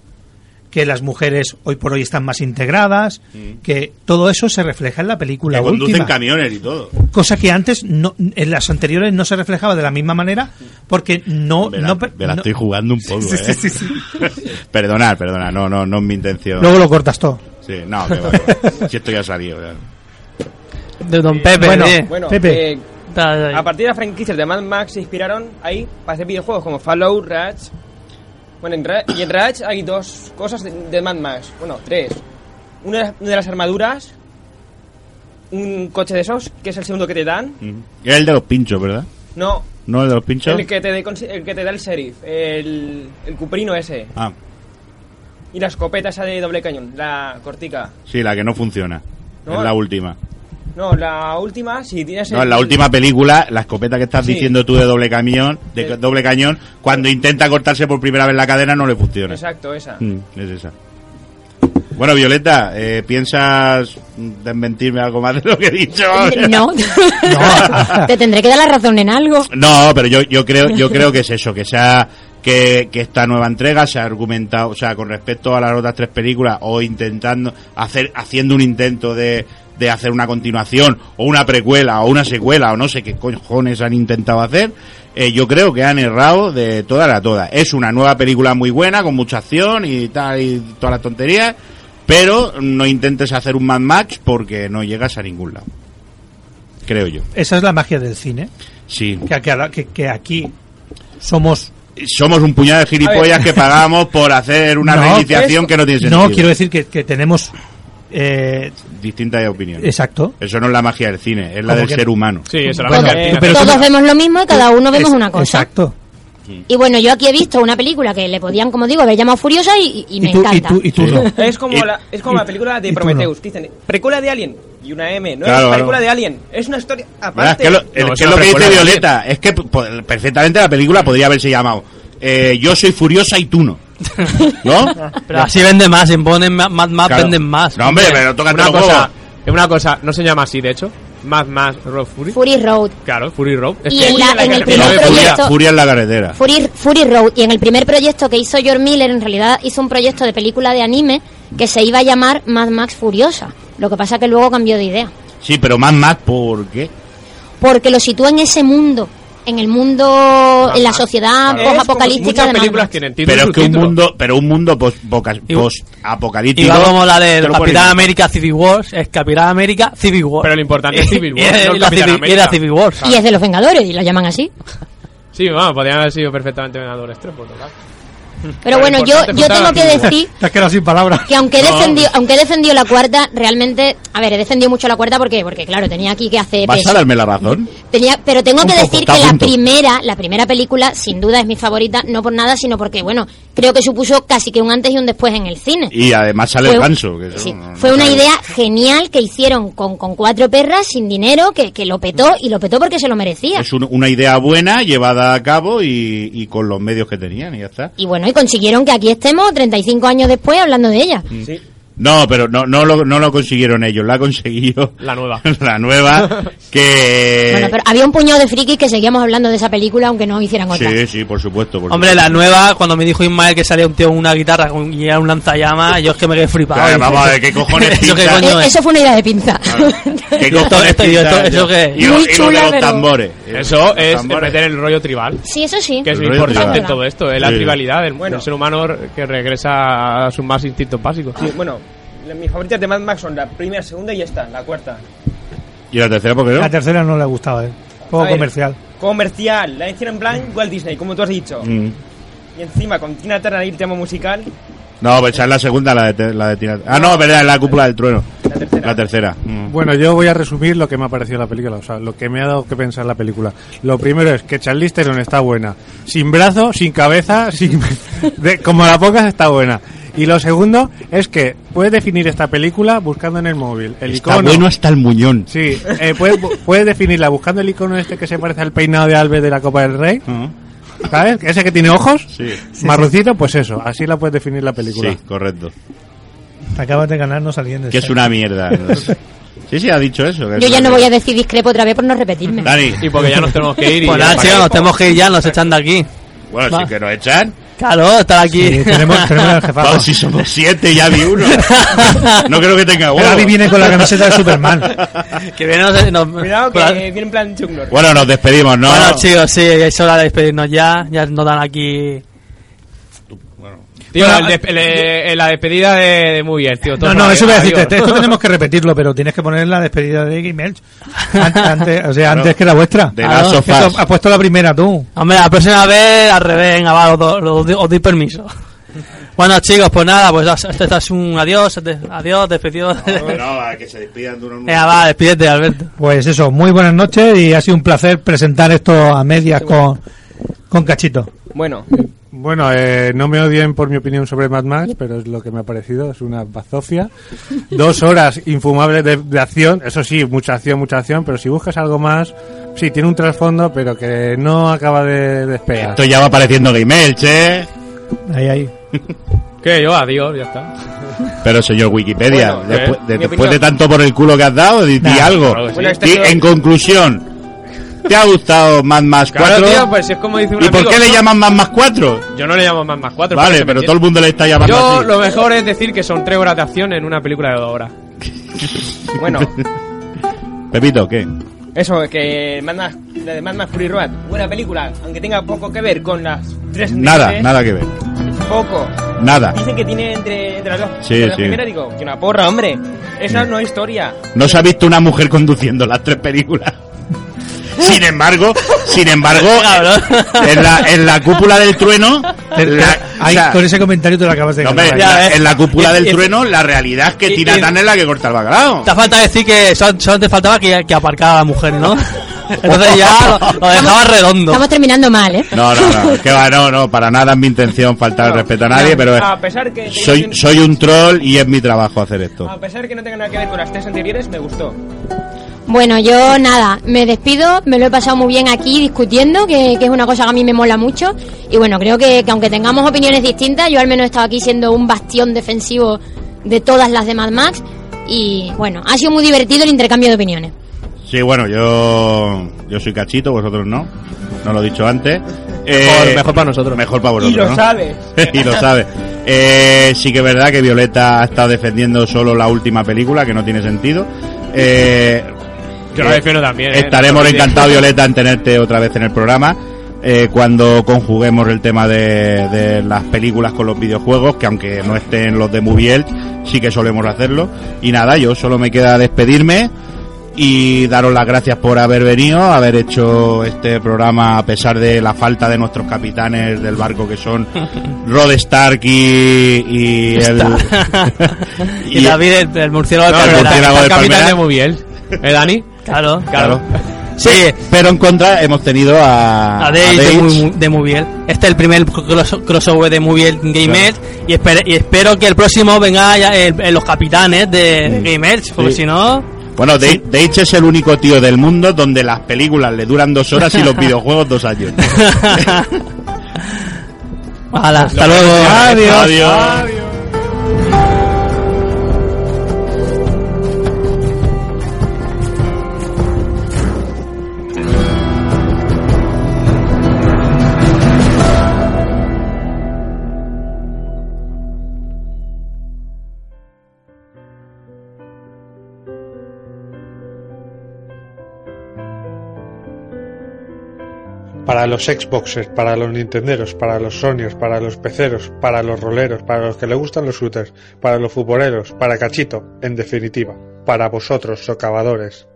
que las mujeres hoy por hoy están más integradas, que todo eso se refleja en la película Que conducen última. camiones y todo. Cosa que antes no, en las anteriores no se reflejaba de la misma manera porque no, Me la, no, me la no- estoy jugando un poco, Sí, ¿eh? sí, sí, perdonad, perdonad, no, no, no es mi intención. luego lo cortas todo. Sí, no, que va, que va. si esto ya ha salido. ya. De Don Pepe, Bueno. Bueno, Pepe. eh, A partir de las franquicias de Mad Max se inspiraron ahí para hacer videojuegos como Fallout, Rage. Bueno, en Ra- y en Rage hay dos cosas de, de Mad Max. Bueno, tres. Una de las- una de las armaduras, un coche de esos, que es el segundo que te dan. Es el de los pinchos, ¿verdad? No, ¿No el de los pinchos? el que te, de- el que te da el sheriff, el, el cuprino ese. Ah, Y la escopeta esa de doble cañón, la cortica. sí, la que no funciona. No, es la última. No, la última, si tienes No, en la última película, la escopeta que estás Sí. diciendo tú de doble camión, de doble cañón, cuando intenta cortarse por primera vez la cadena no le funciona. Exacto, esa. Mm, es esa. Bueno, Violeta, eh, ¿piensas desmentirme algo más de lo que he dicho? No. Te tendré que dar la razón en algo. No, pero yo, yo creo yo creo que es eso, que sea que, que esta nueva entrega se ha argumentado, o sea, con respecto a las otras tres películas o intentando hacer haciendo un intento de, de hacer una continuación o una precuela o una secuela o no sé qué cojones han intentado hacer, eh, yo creo que han errado de todas a todas. Es una nueva película muy buena con mucha acción y tal y todas las tonterías, pero no intentes hacer un Mad Max porque no llegas a ningún lado. Creo yo. Esa es la magia del cine. Sí. Que, que- que- que aquí somos somos un puñado de gilipollas que pagamos por hacer una No, reiniciación que no tiene sentido. No, quiero decir que, que tenemos. Eh, Distintas opiniones. Exacto. Eso no es la magia del cine, es la ¿Cómo del que ser no? humano. Sí, eso la magia del cine. Pero Todos vemos lo mismo y cada uno vemos es- una cosa. Exacto. Y bueno, yo aquí he visto una película que le podían, como digo, haber llamado Furiosa y, y me tú- y encanta. tú- y tú no. Es como, la, es como y- la película de Prometheus, dicen, precuela de Alien, y una M, no Claro, es película claro. de Alien, es una historia aparte. que lo, es No, que es es una lo que dice Violeta, es que po- perfectamente la película podría haberse llamado eh, Yo soy furiosa y tú no. ¿No? Pero así venden más, si ponen ma- Mad Max Claro. venden más. No, hombre, pero tócate Una los cosa, huevos. una cosa, no se llama así, de hecho. Mad Max Road Fury. Fury Road. Claro, Fury Road. Es Y que- en, la- en el carretera. primer Furia, proyecto... furia en la carretera. Fury, Fury Road. Y en el primer proyecto que hizo George Miller, en realidad hizo un proyecto de película de anime que se iba a llamar Mad Max Furiosa. Lo que pasa que luego cambió de idea. Sí, pero más más, ¿por qué? Porque lo sitúa en ese mundo. En el mundo, en la sociedad Claro. post-apocalíptica películas tienen título Pero es que un mundo, pero un mundo post, post-apocalíptico. Igual como la de lo Capitán América Civil Wars, es Capitán América Civil Wars. Pero lo importante es Civil Y War, es no el la Capitán Civil- y era. Civil Wars. Y es de los Vengadores, y lo llaman así. Sí, vamos, podrían haber sido perfectamente Vengadores 3, por total. Pero bueno, yo, yo tengo que decir Te has quedado sin palabras. que aunque No, defendido, aunque he defendido la cuarta, realmente, a ver, he defendido mucho la cuarta porque, porque claro, tenía aquí que hacer ¿Vas peso. a darme la razón? Tenía, pero tengo Un que poco, decir que a la punto. primera, la primera película, sin duda es mi favorita, no por nada, sino porque, bueno, creo que supuso casi que un antes y un después en el cine. Y además sale Fue- el ganso. Que eso Sí, no- no fue una sabe. idea genial que hicieron con, con cuatro perras, sin dinero, que, que lo petó, y lo petó porque se lo merecía. Es un- una idea buena llevada a cabo y, y con los medios que tenían y ya está. Y bueno, y consiguieron que aquí estemos 35 años después hablando de ella. No, pero no, no, lo, no lo consiguieron ellos, lo ha conseguido La nueva. la nueva que... Bueno, pero había un puñado de frikis que seguíamos hablando de esa película aunque no hicieran otra. Sí, sí, por supuesto. por Hombre, supuesto. la nueva, cuando me dijo Ismael que salía un tío con una guitarra con, y era un lanzallamas, yo es que me quedé flipado. Claro, vamos a ver, ¿qué cojones ¿Eso qué pinta? coño es? eso fue una idea de pinza. ¿Qué cojones esto- eso? Y, Muy y de chula, los pero- tambores. Eso es tambores. meter el rollo tribal. sí, eso sí. Que es El lo rollo importante en todo esto, es la Sí. tribalidad del, Bueno. del ser humano que regresa a sus más instintos básicos. Sí, bueno, la- mis favoritas de Mad Max son la primera, segunda y esta, la cuarta. ¿Y la tercera por qué no? La tercera no le ha gustado, ¿eh? Poco ver, comercial. Comercial, la hicieron en plan Walt Disney, como tú has dicho. Mm. Y encima con Tina Turner y el tema musical, No, pues esa es la segunda, la de, la de Tina- Ah, no, verdad, es la cúpula del trueno. la tercera. La tercera. Mm. Bueno, yo voy a resumir lo que me ha parecido la película, o sea, lo que me ha dado que pensar la película. Lo primero es que Charlize Theron está buena, sin brazo, sin cabeza, sin de- como la pocas está buena. Y lo segundo es que puedes definir esta película buscando en el móvil el Está icono. bueno hasta el muñón. Sí, eh, puedes, puedes definirla buscando el icono este que se parece al peinado de Alves de la Copa del Rey. ¿Sabes? Ese que tiene ojos. Sí, Marroncito, pues eso. Así la puedes definir la película. sí, correcto. Acabas de ganarnos alguien. Que es una mierda. Sí, sí, ha dicho eso. que es Yo ya no voy a decir discrepo otra vez por no repetirme. Dani. Y porque ya nos tenemos que ir y Pues nada, nos tenemos que ir ya, nos echan de aquí. Bueno, Va. sí que nos echan. Claro, estar aquí. Sí, tenemos, tenemos al jefazo. Si somos siete, ya vi uno. No creo que tenga El huevo. Avi viene con la camiseta de Superman. que viene, nos, nos- Cuidado que viene en plan Chuck Norris. Bueno, nos despedimos, ¿no? Bueno, chicos, sí, es hora de despedirnos ya. Ya nos dan aquí. Tío, Bueno, el despe- le- eh, la despedida de, de muy bien, tío. No, todos no, eso voy a decirte. Esto tenemos que repetirlo, pero tienes que poner la despedida de Game Elch. Antes, antes- o sea, Claro. antes que la vuestra. De tú Us. Has puesto la primera tú. Hombre, la próxima vez al revés, venga, va, os, os doy- os doy permiso. Bueno, chicos, pues nada, pues esto esto es un adiós, de- adiós, despedido. No, a que se despidan de uno en Venga, va, despídete, Alberto. Pues eso, muy buenas noches y ha sido un placer presentar esto a medias con, con Cachito. Bueno, Bueno, eh, no me odien por mi opinión sobre Mad Max, pero es lo que me ha parecido, es una bazofia. Dos horas infumables de, de acción, eso sí, mucha acción, mucha acción, pero si buscas algo más, sí, tiene un trasfondo, pero que no acaba de despegar. Esto ya va apareciendo Game Elch, ¿eh? Ahí, ahí. Que yo, adiós, ya está. Pero señor Wikipedia, Bueno, después, eh, de, después de tanto por el culo que has dado, di, Nah, algo. claro que sí. Bueno, este Di, tío- en conclusión, ¿te ha gustado Mad Max 4? Claro, tío, pues es como dice un ¿Y por amigo, qué le ¿no? llaman Mad Max 4? Yo no le llamo más más cuatro. Vale, parece pero todo el mundo le está llamando Yo así. lo mejor es decir que son tres horas de acción en una película de dos horas. bueno, Pepito, ¿qué? eso, que Mad Max, la de Mad Max Fury Road, buena película, aunque tenga poco que ver con las tres Nada, nada que ver. Poco. Nada. Dicen que tiene entre, entre las dos. Sí, entre sí. primeras, digo, que una porra, hombre. Esa no es historia. No se ha visto una mujer conduciendo las tres películas. Sin embargo, sin embargo, en la, en la cúpula del trueno, la- Ahí, o sea, con ese comentario te lo acabas de no, ganar. Ya, en la cúpula Y- del y- trueno, la realidad es que y- Tina y- Turner es la que corta el bacalao. Te falta decir que sol- solo te faltaba que, que aparcara a la mujer, ¿no? Entonces ya lo, lo dejaba redondo. Estamos terminando mal, ¿eh? No, no, no, que va, no, no, para nada es mi intención faltar el respeto a nadie, pero es- A pesar que soy, soy un troll y es mi trabajo hacer esto. A pesar que no tenga nada que ver con las tres anteriores, me gustó. Bueno, yo nada, me despido, me lo he pasado muy bien aquí discutiendo, que, que es una cosa que a mí me mola mucho. Y bueno, creo que, que aunque tengamos opiniones distintas, yo al menos he estado aquí siendo un bastión defensivo de todas las de Mad Max. Y bueno, ha sido muy divertido el intercambio de opiniones. Sí, bueno, yo yo soy cachito, vosotros no. No lo he dicho antes. Eh, Mejor- mejor para nosotros. Mejor para Y vosotros, lo ¿no? sabes. y lo sabe. Eh, sí que es verdad que Violeta ha estado defendiendo solo la última película, que no tiene sentido. Eh, Yo la eh, defiendo también. ¿eh? Estaremos No, encantados, Violeta, en tenerte otra vez en el programa. eh, cuando conjuguemos el tema de, de las películas con los videojuegos, que aunque no estén los de Mubiel, sí que solemos hacerlo. Y nada, yo solo me queda despedirme y daros las gracias por haber venido, haber hecho este programa a pesar de la falta de nuestros capitanes del barco que son Rod Stark y, y el y David, el, el murciélago No, de el murciélago de capitán Palmera. de Mubiel. ¿Eh, Dani? Claro, Claro. Sí, Pero en contra hemos tenido a, a Dave a de, Dave. Mu- de Mubiel. Este es el primer cross- crossover de Mubiel Game Edge y, espero, y espero que el próximo venga ya el- el- los capitanes de Game Edge, porque Sí. si no... Bueno, De- Deitch es el único tío del mundo donde las películas le duran dos horas y los videojuegos dos años. Hala, hasta luego. Adiós. Para los Xboxers, para los Nintenderos, para los Sonyers, para los peceros, para los roleros, para los que le gustan los shooters, para los futboleros, para Cachito, en definitiva, para vosotros, socavadores.